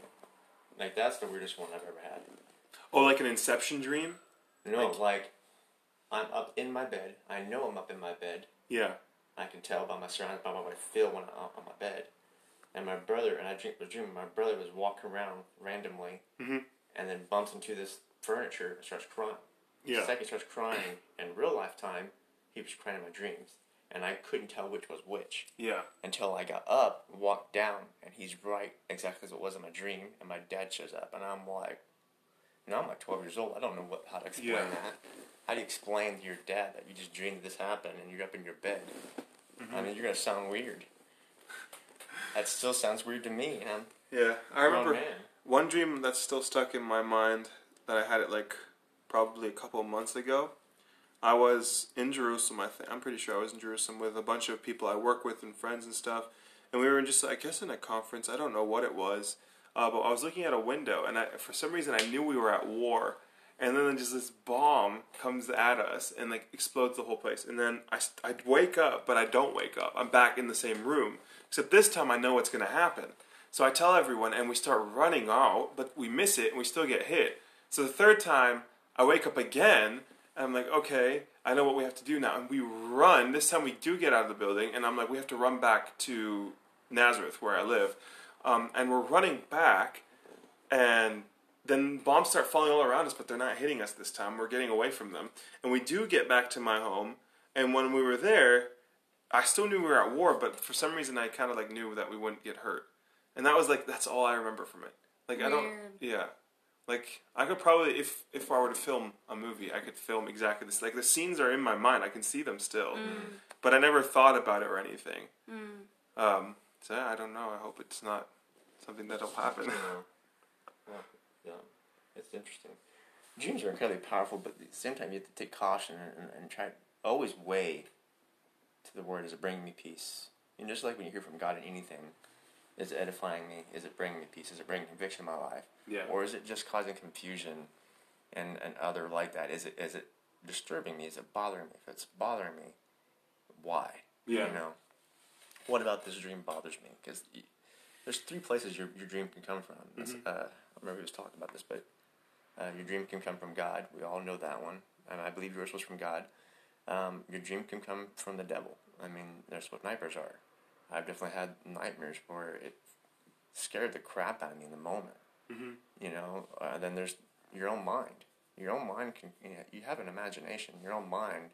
Like that's the weirdest one I've ever had. Oh, like an Inception dream? No, Like- like I'm up in my bed. I know I'm up in my bed. Yeah. I can tell by my surroundings, by what I feel when I'm on my bed. And my brother, and I dream, was dreaming, my brother was walking around randomly Mhm. and then bumps into this furniture and starts crying. The Yeah. second he starts crying, in real lifetime, he was crying in my dreams. And I couldn't tell which was which Yeah. until I got up, walked down, and he's right exactly as it was in my dream. And my dad shows up, and I'm like, now I'm like 12 years old. I don't know what how to explain Yeah. that. How do you explain to your dad that you just dreamed this happened and you're up in your bed? Mm-hmm. I mean, you're gonna sound weird. That still sounds weird to me, and I'm Yeah. I remember man. one dream that's still stuck in my mind that I had it like probably a couple of months ago. I was in Jerusalem. I think I'm pretty sure I was in Jerusalem with a bunch of people I work with and friends and stuff. And we were in just I guess in a conference. I don't know what it was, uh, but I was looking at a window, and I, for some reason I knew we were at war. And then just this bomb comes at us and like explodes the whole place. And then I I wake up, but I don't wake up. I'm back in the same room. Except this time I know what's going to happen. So I tell everyone, and we start running out, but we miss it, and we still get hit. So the third time, I wake up again, and I'm like, okay, I know what we have to do now. And we run. This time we do get out of the building, and I'm like, we have to run back to Nazareth, where I live. Um, and we're running back, and then bombs start falling all around us, but they're not hitting us this time. We're getting away from them. And we do get back to my home, and when we were there, I still knew we were at war, but for some reason I kind of like knew that we wouldn't get hurt. And that was like that's all I remember from it. Like I don't yeah. Like I could probably if if I were to film a movie, I could film exactly this. Like the scenes are in my mind. I can see them still. But I never thought about it or anything. Um so uh, I don't know. I hope it's not something that'll happen. Yeah, yeah, it's interesting. Dreams are incredibly powerful, but at the same time, you have to take caution and, and, and try always weigh to the word: Is it bringing me peace? And just like when you hear from God in anything, is it edifying me? Is it bringing me peace? Is it bringing conviction in my life? Yeah. Or is it just causing confusion and and other like that? Is it is it disturbing me? Is it bothering me? If it's bothering me, why? Yeah. You know, what about this dream bothers me? Because there's three places your, your dream can come from. That's, Uh, I remember he was talking about this, but uh, your dream can come from God. We all know that one, and I believe yours was from God. Um, your dream can come from the devil. I mean, that's what nightmares are. I've definitely had nightmares where it scared the crap out of me in the moment. Mhm. You know, uh, then there's your own mind. Your own mind can, you, know, you have an imagination. Your own mind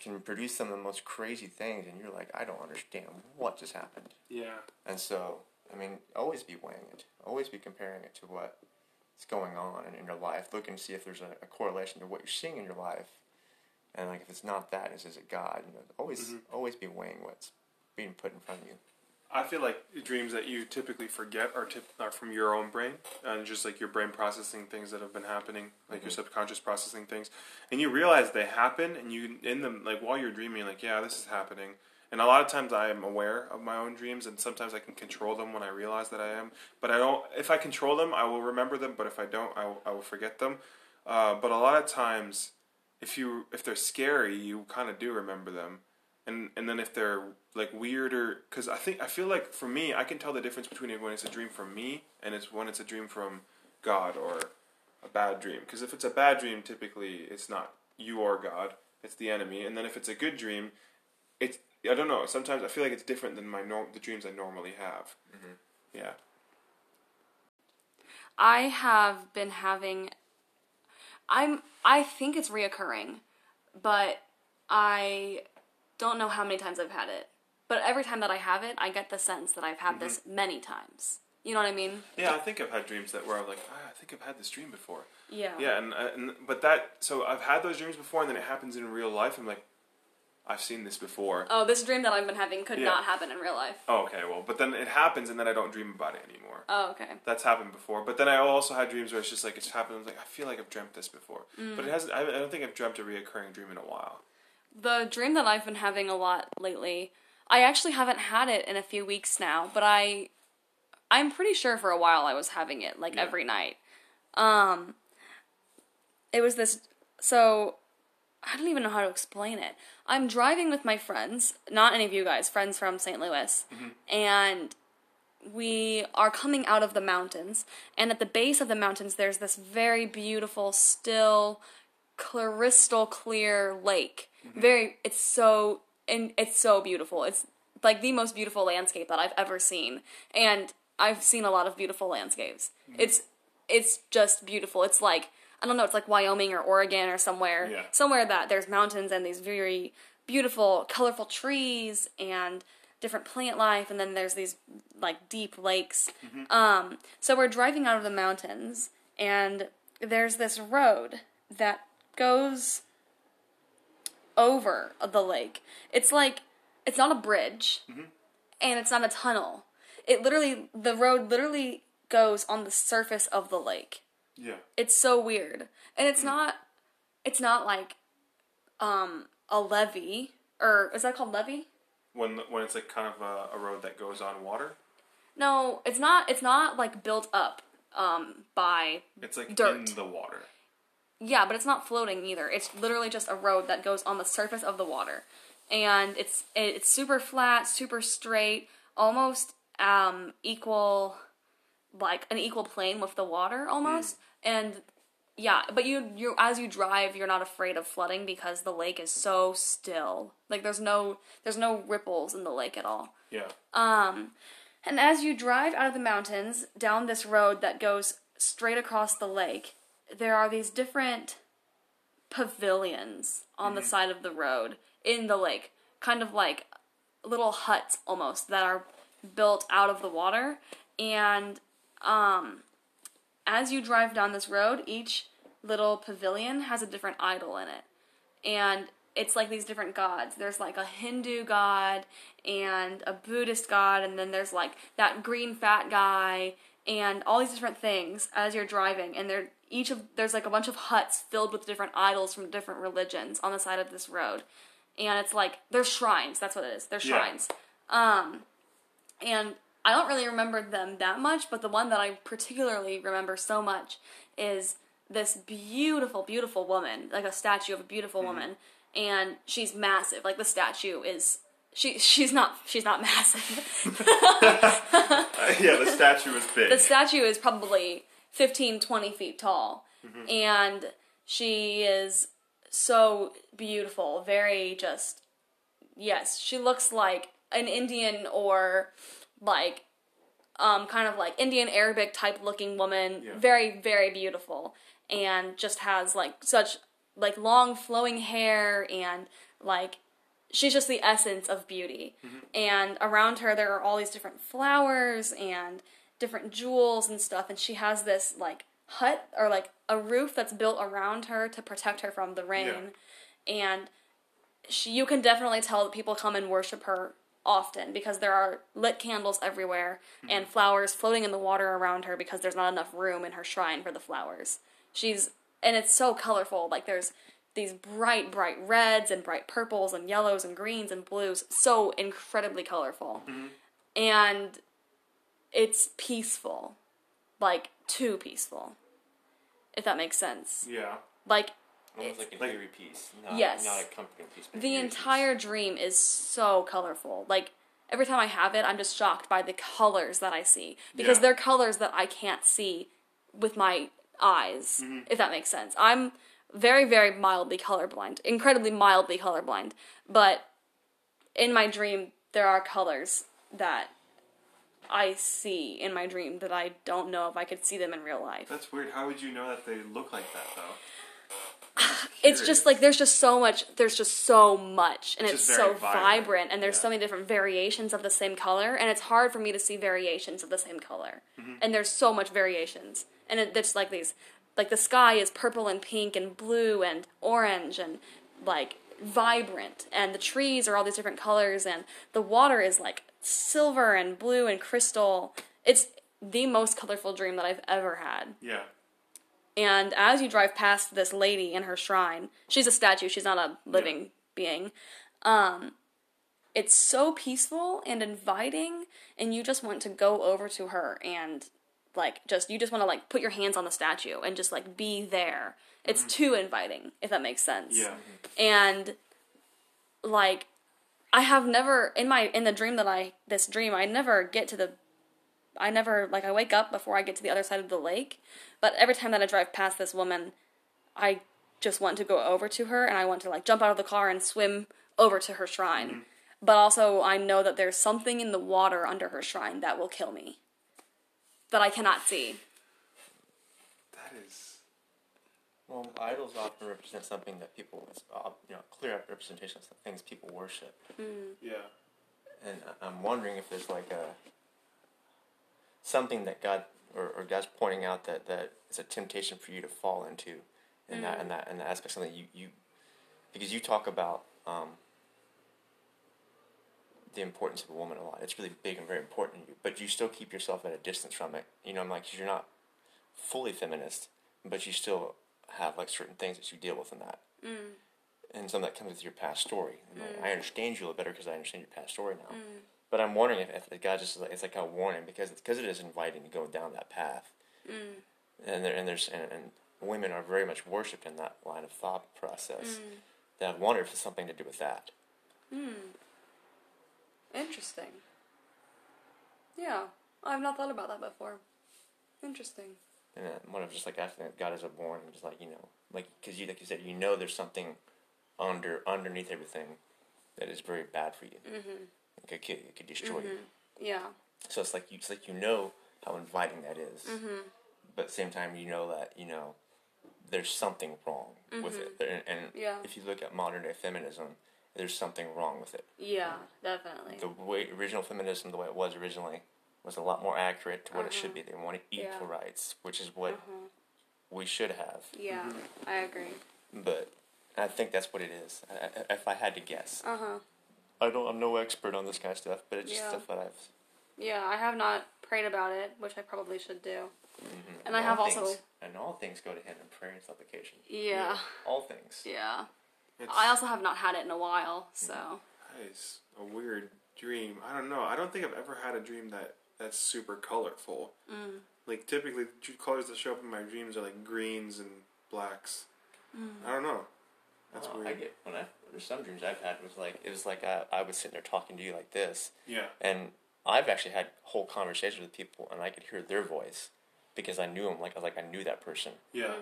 can produce some of the most crazy things, and you're like, I don't understand what just happened. Yeah. And so, I mean, always be weighing it. Always be comparing it to what's going on in, in your life. Look and see if there's a, a correlation to what you're seeing in your life And like if it's not that, is is it God? You know, always mm-hmm. always be weighing what's being put in front of you. I feel like dreams that you typically forget are tip- are from your own brain and just like your brain processing things that have been happening, like your subconscious processing things, and you realize they happen, and you in them like while you're dreaming, like yeah, this is happening. And a lot of times I am aware of my own dreams, and sometimes I can control them when I realize that I am. But I don't. If I control them, I will remember them. But if I don't, I will, I will forget them. Uh, but a lot of times, if you if they're scary, you kind of do remember them and and then if they're like weirder because i think i feel like for me i can tell the difference between when it's a dream from me and it's when it's a dream from god or a bad dream. Because if it's a bad dream typically it's not you or god it's the enemy. And then if it's a good dream it's i don't know sometimes i feel like it's different than my norm the dreams i normally have. Mm-hmm. Yeah. I have been having I'm I think it's reoccurring, but I don't know how many times I've had it. But every time that I have it, I get the sense that I've had this many times. You know what I mean? yeah i think i've had dreams that where i'm like ah, i think i've had this dream before Yeah. Yeah, and, uh, and but that so I've had those dreams before, and then it happens in real life. I'm like, I've seen this before. Oh, this dream that I've been having could Yeah. not happen in real life. Oh, okay, well, but then it happens, and then I don't dream about it anymore. Oh, okay. That's happened before. But then I also had dreams where it's just like it's happened. I'm like, I feel like I've dreamt this before, Mm. but it hasn't. I, I don't think I've dreamt a reoccurring dream in a while. The dream that I've been having a lot lately, I actually haven't had it in a few weeks now, but I I'm pretty sure for a while I was having it like Yeah. every night. Um it was this so I don't even know how to explain it. I'm driving with my friends, not any of you guys, friends from St. Louis, and we are coming out of the mountains, and at the base of the mountains, there's this very beautiful, still, crystal clear lake. Mm-hmm. Very, it's so, and it's so beautiful. It's like the most beautiful landscape that I've ever seen, and I've seen a lot of beautiful landscapes. Mm-hmm. It's, it's just beautiful. It's like I don't know. It's like Wyoming or Oregon or somewhere, Yeah. somewhere that there's mountains and these very beautiful, colorful trees and different plant life, and then there's these like deep lakes. Mm-hmm. Um, so we're driving out of the mountains, and there's this road that goes over the lake. It's like it's not a bridge, and it's not a tunnel. It literally, the road literally goes on the surface of the lake Yeah. it's so weird and it's not it's not like um a levee or is that called levee When when it's like kind of a, a road that goes on water, no it's not it's not like built up um by it's like Dirt. in the water. Yeah but it's not floating either. It's literally just a road that goes on the surface of the water. And it's it's super flat super straight almost um equal like an equal plane with the water almost. And yeah but you you as you drive you're not afraid of flooding because the lake is so still. Like there's no there's no ripples in the lake at all. Yeah. um, and as you drive out of the mountains down this road that goes straight across the lake, there are these different pavilions on the side of the road in the lake, kind of like little huts almost that are built out of the water. And um, as you drive down this road, each little pavilion has a different idol in it and it's like these different gods. There's like a Hindu god and a Buddhist god, and then there's like that green fat guy and all these different things as you're driving. And there each of there's like a bunch of huts filled with different idols from different religions on the side of this road. And it's like there's shrines. That's what it is. They're Yeah. shrines. Um, and I don't really remember them that much, but the one that I particularly remember so much is this beautiful, beautiful woman, like a statue of a beautiful woman, and she's massive. Like the statue is she she's not she's not massive. yeah, the statue is big. the statue is probably 15 20 feet tall and she is so beautiful very just yes she looks like an indian or like um kind of like indian arabic type looking woman Yeah. very very beautiful and just has like such like long flowing hair and like she's just the essence of beauty. Mm-hmm. And around her there are all these different flowers and different jewels and stuff and she has this like hut or like a roof that's built around her to protect her from the rain. and she, you can definitely tell that people come and worship her often because there are lit candles everywhere mm-hmm. and flowers floating in the water around her because there's not enough room in her shrine for the flowers. She's and it's so colorful. Like there's these bright, bright reds and bright purples and yellows and greens and blues. So incredibly colorful. Mm-hmm. And it's peaceful. Like too peaceful. If that makes sense. Yeah. Like Almost like an Like- eerie piece. Not, Yes. Not a comforting piece. But the eerie piece. entire dream is so colorful. Like every time I have it, I'm just shocked by the colors that I see because Yeah. they're colors that I can't see with my eyes. Mm-hmm. If that makes sense. I'm very very mildly colorblind, incredibly mildly colorblind, but in my dream there are colors that I see in my dream that I don't know if I could see them in real life. That's weird. How would you know that they look like that though? it's just like there's just so much there's just so much and It's it's, so vibrant. vibrant, and there's so many different variations of the same color and it's hard for me to see variations of the same color Mm-hmm. and there's so much variations and it, it's like these like the sky is purple and pink and blue and orange and like vibrant and the trees are all these different colors and the water is like silver and blue and crystal it's the most colorful dream that i've ever had Yeah. and as you drive past this lady in her shrine, she's a statue, she's not a living being. Um, it's so peaceful and inviting, and you just want to go over to her and like just you just want to like put your hands on the statue and just like be there. It's mm-hmm. too inviting, if that makes sense. Yeah. And like I have never in my in the dream that I this dream I never get to the I never like I wake up before I get to the other side of the lake, but every time that I drive past this woman, I just want to go over to her and I want to like jump out of the car and swim over to her shrine. Mm-hmm. But also I know that there's something in the water under her shrine that will kill me. That I cannot see. That is. Well, idols often represent something that people, it's, uh, you know, clear up representation of things people worship. Yeah. And I- I'm wondering if there's like a something that God or, or God's pointing out that that is a temptation for you to fall into, in that and that and that aspect something you you because you talk about um, the importance of a woman a lot. It's really big and very important to you, but you still keep yourself at a distance from it. You know, I'm like you're not fully feminist, but you still have like certain things that you deal with in that. Mm. And some of that comes with your past story. And I, mm. I understand you a little better because I understand your past story now. Mm. But I'm wondering if, if God just like, it's like a warning because because it is inviting to go down that path. And there and there's and, and women are very much worshipped in that line of thought process. That I wonder if it's something to do with that. Interesting. Yeah, I've not thought about that before. Interesting. And uh, one of just like asking that God is a warning, just like you know, like because you like you said, you know, there's something under underneath everything that is very bad for you. Mm-hmm. It could. It could destroy you. Yeah. So it's like you, it's like you know how inviting that is. but at the same time, you know that you know there's something wrong with it. And, and Yeah. if you look at modern day feminism, there's something wrong with it. Yeah, definitely. The way original feminism, the way it was originally, was a lot more accurate to what it should be. They wanted equal Uh-huh. Yeah. rights, which is what we should have. Yeah, I agree. But I think that's what it is. I, I, if I had to guess, Uh huh. I don't. I'm no expert on this kind of stuff, but it's just Yeah. stuff that I've. Yeah, I have not prayed about it, which I probably should do. And I all have also. and all things go to him in prayer and supplication. Yeah. All things. Yeah. It's, I also have not had it in a while, so. that is a weird dream. I don't know. I don't think I've ever had a dream that that's super colorful. Mm. Like typically, the colors that show up in my dreams are like greens and blacks. Mm. I don't know. That's Oh, weird. I get when I there's some dreams I've had was like it was like I, I was sitting there talking to you like this, yeah. and I've actually had whole conversations with people, and I could hear their voice because I knew them. Like I was like I knew that person, Yeah.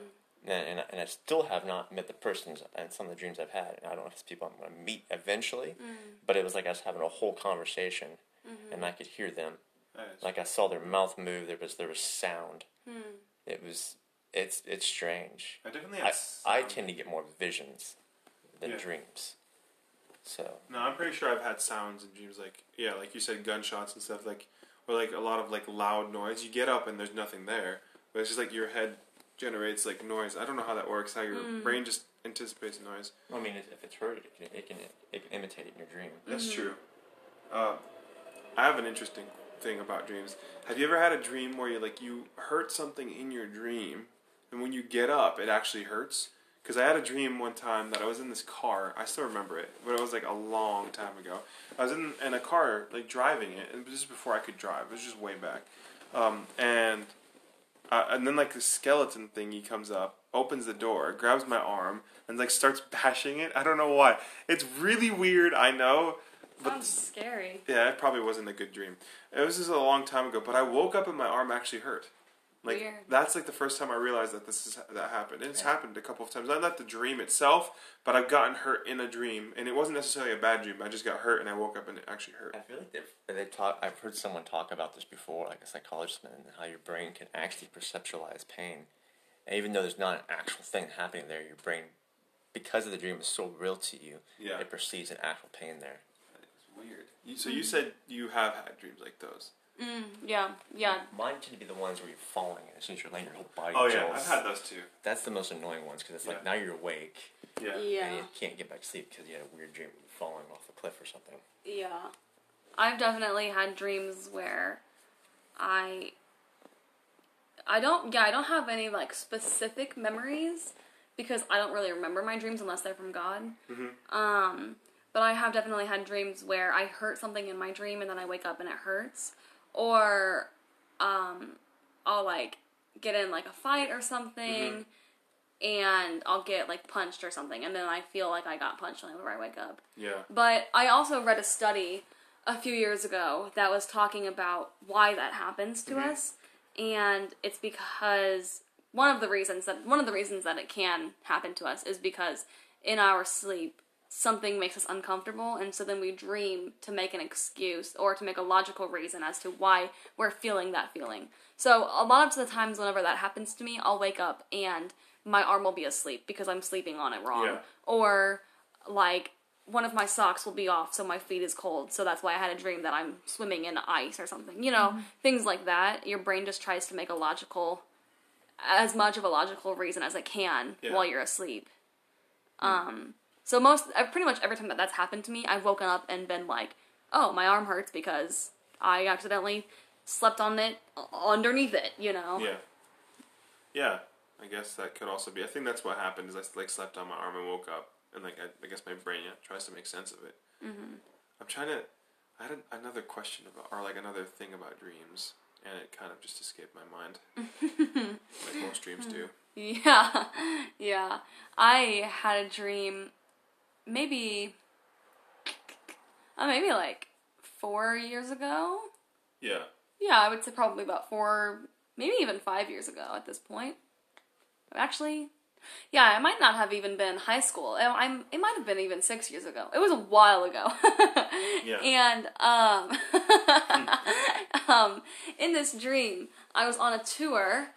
And and, and I still have not met the persons and some of the dreams I've had. And I don't know if it's people I'm going to meet eventually, mm. but it was like I was having a whole conversation, mm-hmm. and I could hear them. That is, Like I saw their mouth move. There was there was sound. Hmm. It was it's it's strange. I definitely I, had. I tend to get more visions than Yeah. dreams. So No, I'm pretty sure I've had sounds and dreams like yeah, like you said, gunshots and stuff like, or like a lot of like loud noise. You get up and there's nothing there, but it's just like your head generates like noise. I don't know how that works. How your brain just anticipates noise. I mean, if if it's heard, it can, it can it can imitate it in your dream. That's Mm-hmm. true. Uh, I have an interesting thing about dreams. Have you ever had a dream where you like you hurt something in your dream, and when you get up, it actually hurts? Because I had a dream one time that I was in this car. I still remember it, but it was like a long time ago. I was in in a car, like driving it, and this is before I could drive. It was just way back, um, and uh, and then like the skeleton thingy comes up, opens the door, grabs my arm, and like starts bashing it. I don't know why. It's really weird. I know, but Sounds scary. yeah, it probably wasn't a good dream. It was just a long time ago, but I woke up and my arm actually hurt. Like Weird. that's like the first time I realized that this is that happened. And it's happened a couple of times. Not not the dream itself, but I've gotten hurt in a dream, and it wasn't necessarily a bad dream. I just got hurt, and I woke up and it actually hurt. I feel like they've, they talk. I've heard someone talk about this before, like a psychologist, and how your brain can actually perceptualize pain, and even though there's not an actual thing happening there, your brain, because of the dream, is so real to you, Yeah. it perceives an actual pain there. It's weird. You, so you said you have had dreams like those. Yeah, yeah. Mine tend to be the ones where you're falling, and as soon as you're laying, your whole body Oh yeah, jolts. I've had those too. That's the most annoying ones because it's like Yeah. now you're awake Yeah. yeah. and you can't get back to sleep because you had a weird dream of falling off a cliff or something. Yeah. I've definitely had dreams where I I don't yeah, I don't have any like specific memories because I don't really remember my dreams unless they're from God. Mm-hmm. Um but I have definitely had dreams where I hurt something in my dream and then I wake up and it hurts or um I'll like get in like a fight or something and I'll get like punched or something and then I feel like I got punched whenever I wake up. Yeah. But I also read a study a few years ago that was talking about why that happens to us, and it's because one of the reasons that one of the reasons that it can happen to us is because in our sleep something makes us uncomfortable and so then we dream to make an excuse or to make a logical reason as to why we're feeling that feeling. So a lot of the times whenever that happens to me, I'll wake up and my arm will be asleep because I'm sleeping on it wrong. Yeah. Or like one of my socks will be off so my feet is cold so that's why i had a dream that i'm swimming in ice or something you know things like that your brain just tries to make a logical as much of a logical reason as it can Yeah. while you're asleep um so most uh, pretty much every time that that's happened to me i've woken up and been like oh my arm hurts because i accidentally slept on it uh, underneath it you know Yeah. Yeah. I guess that could also be. I think that's what happened. Is I like slept on my arm and woke up, and like I, I guess my brain yeah, tries to make sense of it. Mm-hmm. I'm trying to. I had an, another question about, or like another thing about dreams, and it kind of just escaped my mind, like most dreams do. Yeah, yeah. I had a dream, maybe, uh, maybe like four years ago. Yeah. Yeah, I would say probably about four, maybe even five years ago at this point. Actually, yeah, it might not have even been high school. It, I'm, it might have been even six years ago. It was a while ago. Yeah. And um, um, in this dream, I was on a tour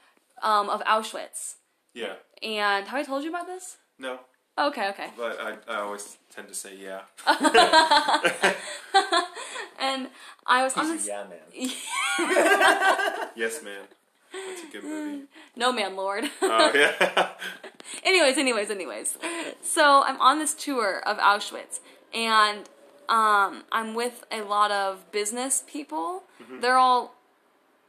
um, of Auschwitz. Yeah. And have I told you about this? No, Okay, okay. but I, I always tend to say yeah. And I was on He's this. a yeah man. Yes, man. That's a good movie. No man, Lord. Oh yeah. anyways, anyways, anyways. So I'm on this tour of Auschwitz, and um, I'm with a lot of business people. They're all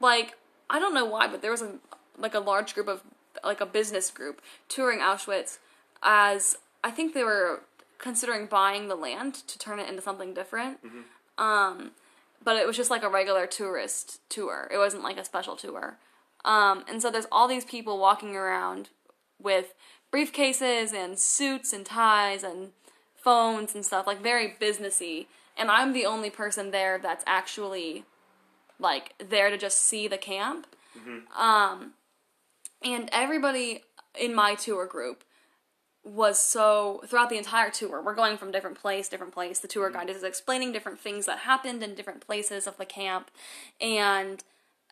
like, I don't know why, but there was a like a large group of like a business group touring Auschwitz, as I think they were considering buying the land to turn it into something different. Um, but it was just like a regular tourist tour. It wasn't like a special tour. Um, and so there's all these people walking around with briefcases and suits and ties and phones and stuff, like very businessy. And I'm the only person there that's actually like there to just see the camp. Um, and everybody in my tour group was so throughout the entire tour we're going from different place different place. The tour mm-hmm. guide is explaining different things that happened in different places of the camp and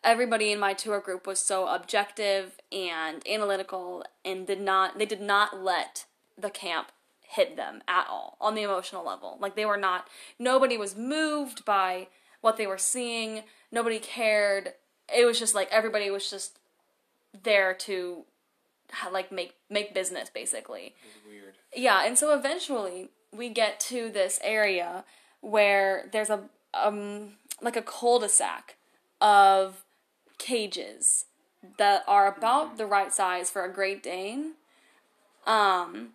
everybody in my tour group was so objective and analytical and did not they did not let the camp hit them at all on the emotional level. Like they were not nobody was moved by what they were seeing. Nobody cared. It was just like everybody was just there to like make make business basically. Weird. Yeah, and so eventually we get to this area where there's a um like a cul-de-sac of cages that are about the right size for a Great Dane. Um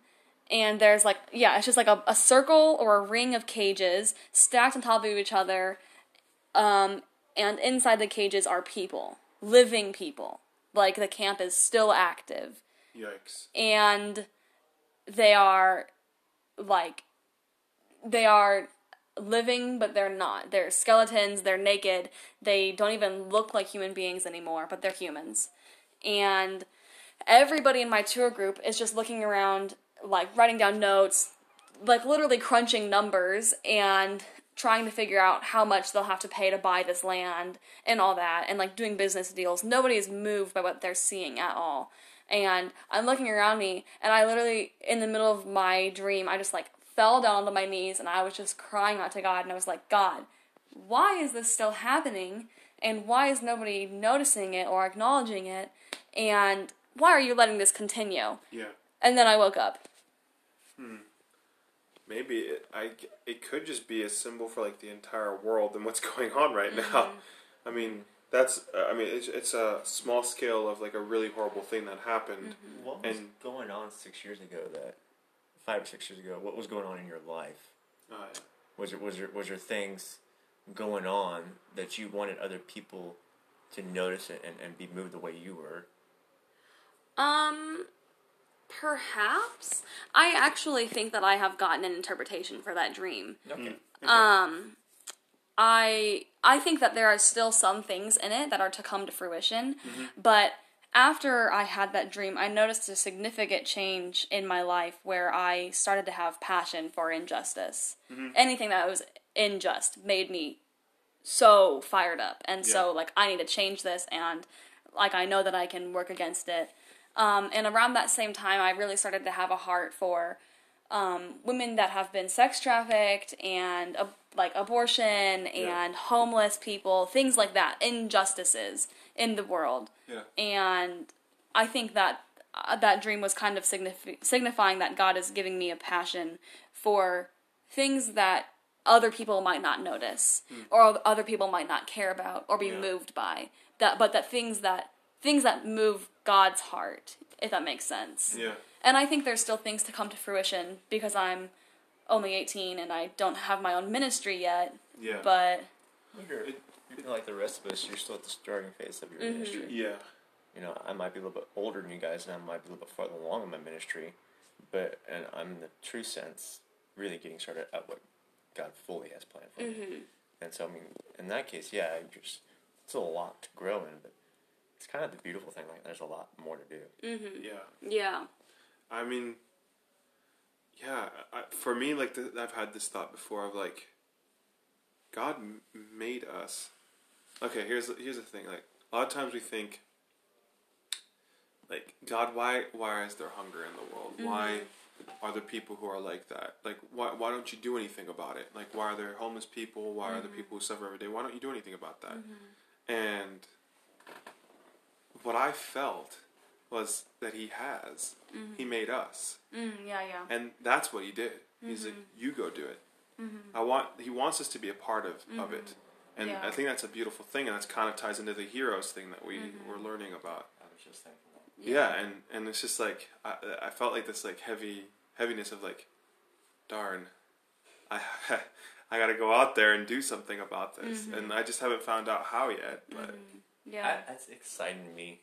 and there's like yeah, it's just like a, a circle or a ring of cages stacked on top of each other. Um and inside the cages are people, living people. Like the camp is still active. Yikes. and they are like they are living but they're not. They're skeletons. They're naked. They don't even look like human beings anymore but they're humans. And everybody in my tour group is just looking around like writing down notes like literally crunching numbers and trying to figure out how much they'll have to pay to buy this land and all that and like doing business deals. Nobody is moved by what they're seeing at all. And i'm looking around me and i literally in the middle of my dream i just like fell down onto my knees and i was just crying out to god and i was like god why is this still happening? And why is nobody noticing it or acknowledging it? And why are you letting this continue? Yeah. and then i woke up Maybe it, I, it could just be a symbol for like the entire world and what's going on right now. I mean, that's uh, I mean it's, it's a small scale of like a really horrible thing that happened. What was And- going on six years ago? That five or six years ago, what was going on in your life? Uh, Was there was there was there things going on that you wanted other people to notice it and, and be moved the way you were? Um, perhaps. I actually think that I have gotten an interpretation for that dream. Mm. Okay. Um, I I think that there are still some things in it that are to come to fruition, mm-hmm. but after I had that dream, I noticed a significant change in my life where I started to have passion for injustice. Mm-hmm. Anything that was unjust made me so fired up, and so like I need to change this, and like I know that I can work against it. Um, and around that same time, I really started to have a heart for um, women that have been sex trafficked and uh, like abortion and homeless people, things like that, injustices in the world. yeah. And I think that uh, that dream was kind of signif- signifying that God is giving me a passion for things that other people might not notice or other people might not care about or be Yeah. moved by that but that things that things that move God's heart if that makes sense. Yeah. And I think there's still things to come to fruition because I'm only 18 and I don't have my own ministry yet. Yeah. But You're, you're like the rest of us. You're still at the starting phase of your Mm-hmm. ministry. yeah. You know, I might be a little bit older than you guys, and I might be a little bit farther along in my ministry, but and I'm in the true sense really getting started at what God fully has planned for Mm-hmm. me. And so, I mean, in that case, yeah, I just it's a lot to grow in, but it's kind of the beautiful thing. Like, there's a lot more to do. Mm-hmm. Yeah. yeah. I mean, yeah. I, for me, like the, I've had this thought before of like, God m- made us. Okay, here's the- here's the thing. Like a lot of times we think, like God, why why is there hunger in the world? Mm-hmm. Why are there people who are like that? Like why why don't you do anything about it? Like why are there homeless people? Why are there mm-hmm. people who suffer every day? Why don't you do anything about that? And what I felt was that He has. Mm-hmm. He made us. Mm, yeah, yeah. And that's what he did. He's like, mm-hmm. you go do it. Mm-hmm. I want. He wants us to be a part of, of it, and Yeah. I think that's a beautiful thing, and that's kind of ties into the heroes thing that we were learning about. I was just thinking that. Yeah, and and it's just like I, I felt like this like heavy heaviness of like, darn, I I got to go out there and do something about this, and I just haven't found out how yet. But Yeah. I, that's exciting to me.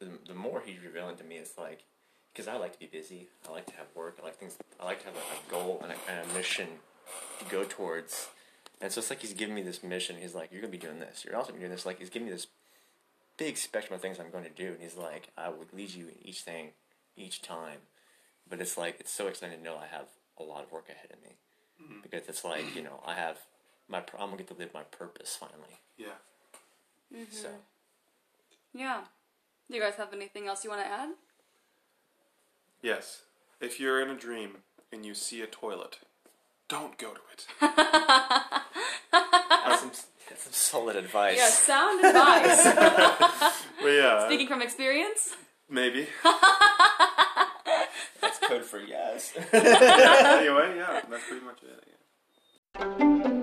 The, the more he's revealing to me, it's like because I like to be busy. I like to have work. I like things. I like to have a, a goal and a, and a mission to go towards. And so it's like he's giving me this mission. He's like, "You're gonna be doing this. You're also gonna be doing this." Like he's giving me this big spectrum of things I'm going to do, and he's like, "I will lead you in each thing, each time." But it's like it's so exciting to know I have a lot of work ahead of me mm-hmm. because it's like you know I have my I'm gonna get to live my purpose finally. yeah, Mm-hmm. So. yeah. Do you guys have anything else you want to add? yes, if you're in a dream and you see a toilet, don't go to it. That's some, that's some solid advice. Yeah, sound advice. But yeah, Speaking from experience. Maybe. That's code for yes. anyway, yeah, that's pretty much it. I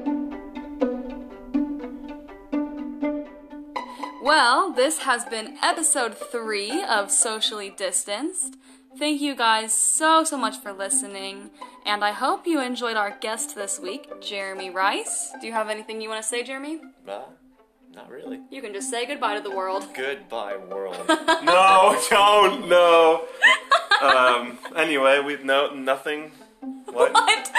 Well, this has been episode three of Socially Distanced. Thank you guys so, so much for listening, and I hope you enjoyed our guest this week, Jeremy Rice. Do you have anything you want to say, Jeremy? nah, not really. You can just say goodbye to the world. Goodbye, world. No, don't, no. Um, anyway, we've no nothing. What? What?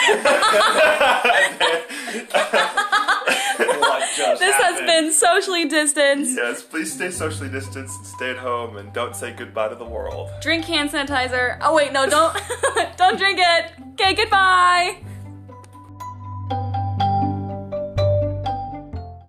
this has been Socially Distanced. Yes, please stay socially distanced, stay at home, and don't say goodbye to the world. Drink hand sanitizer. Oh wait, no, don't don't drink it. Okay, goodbye.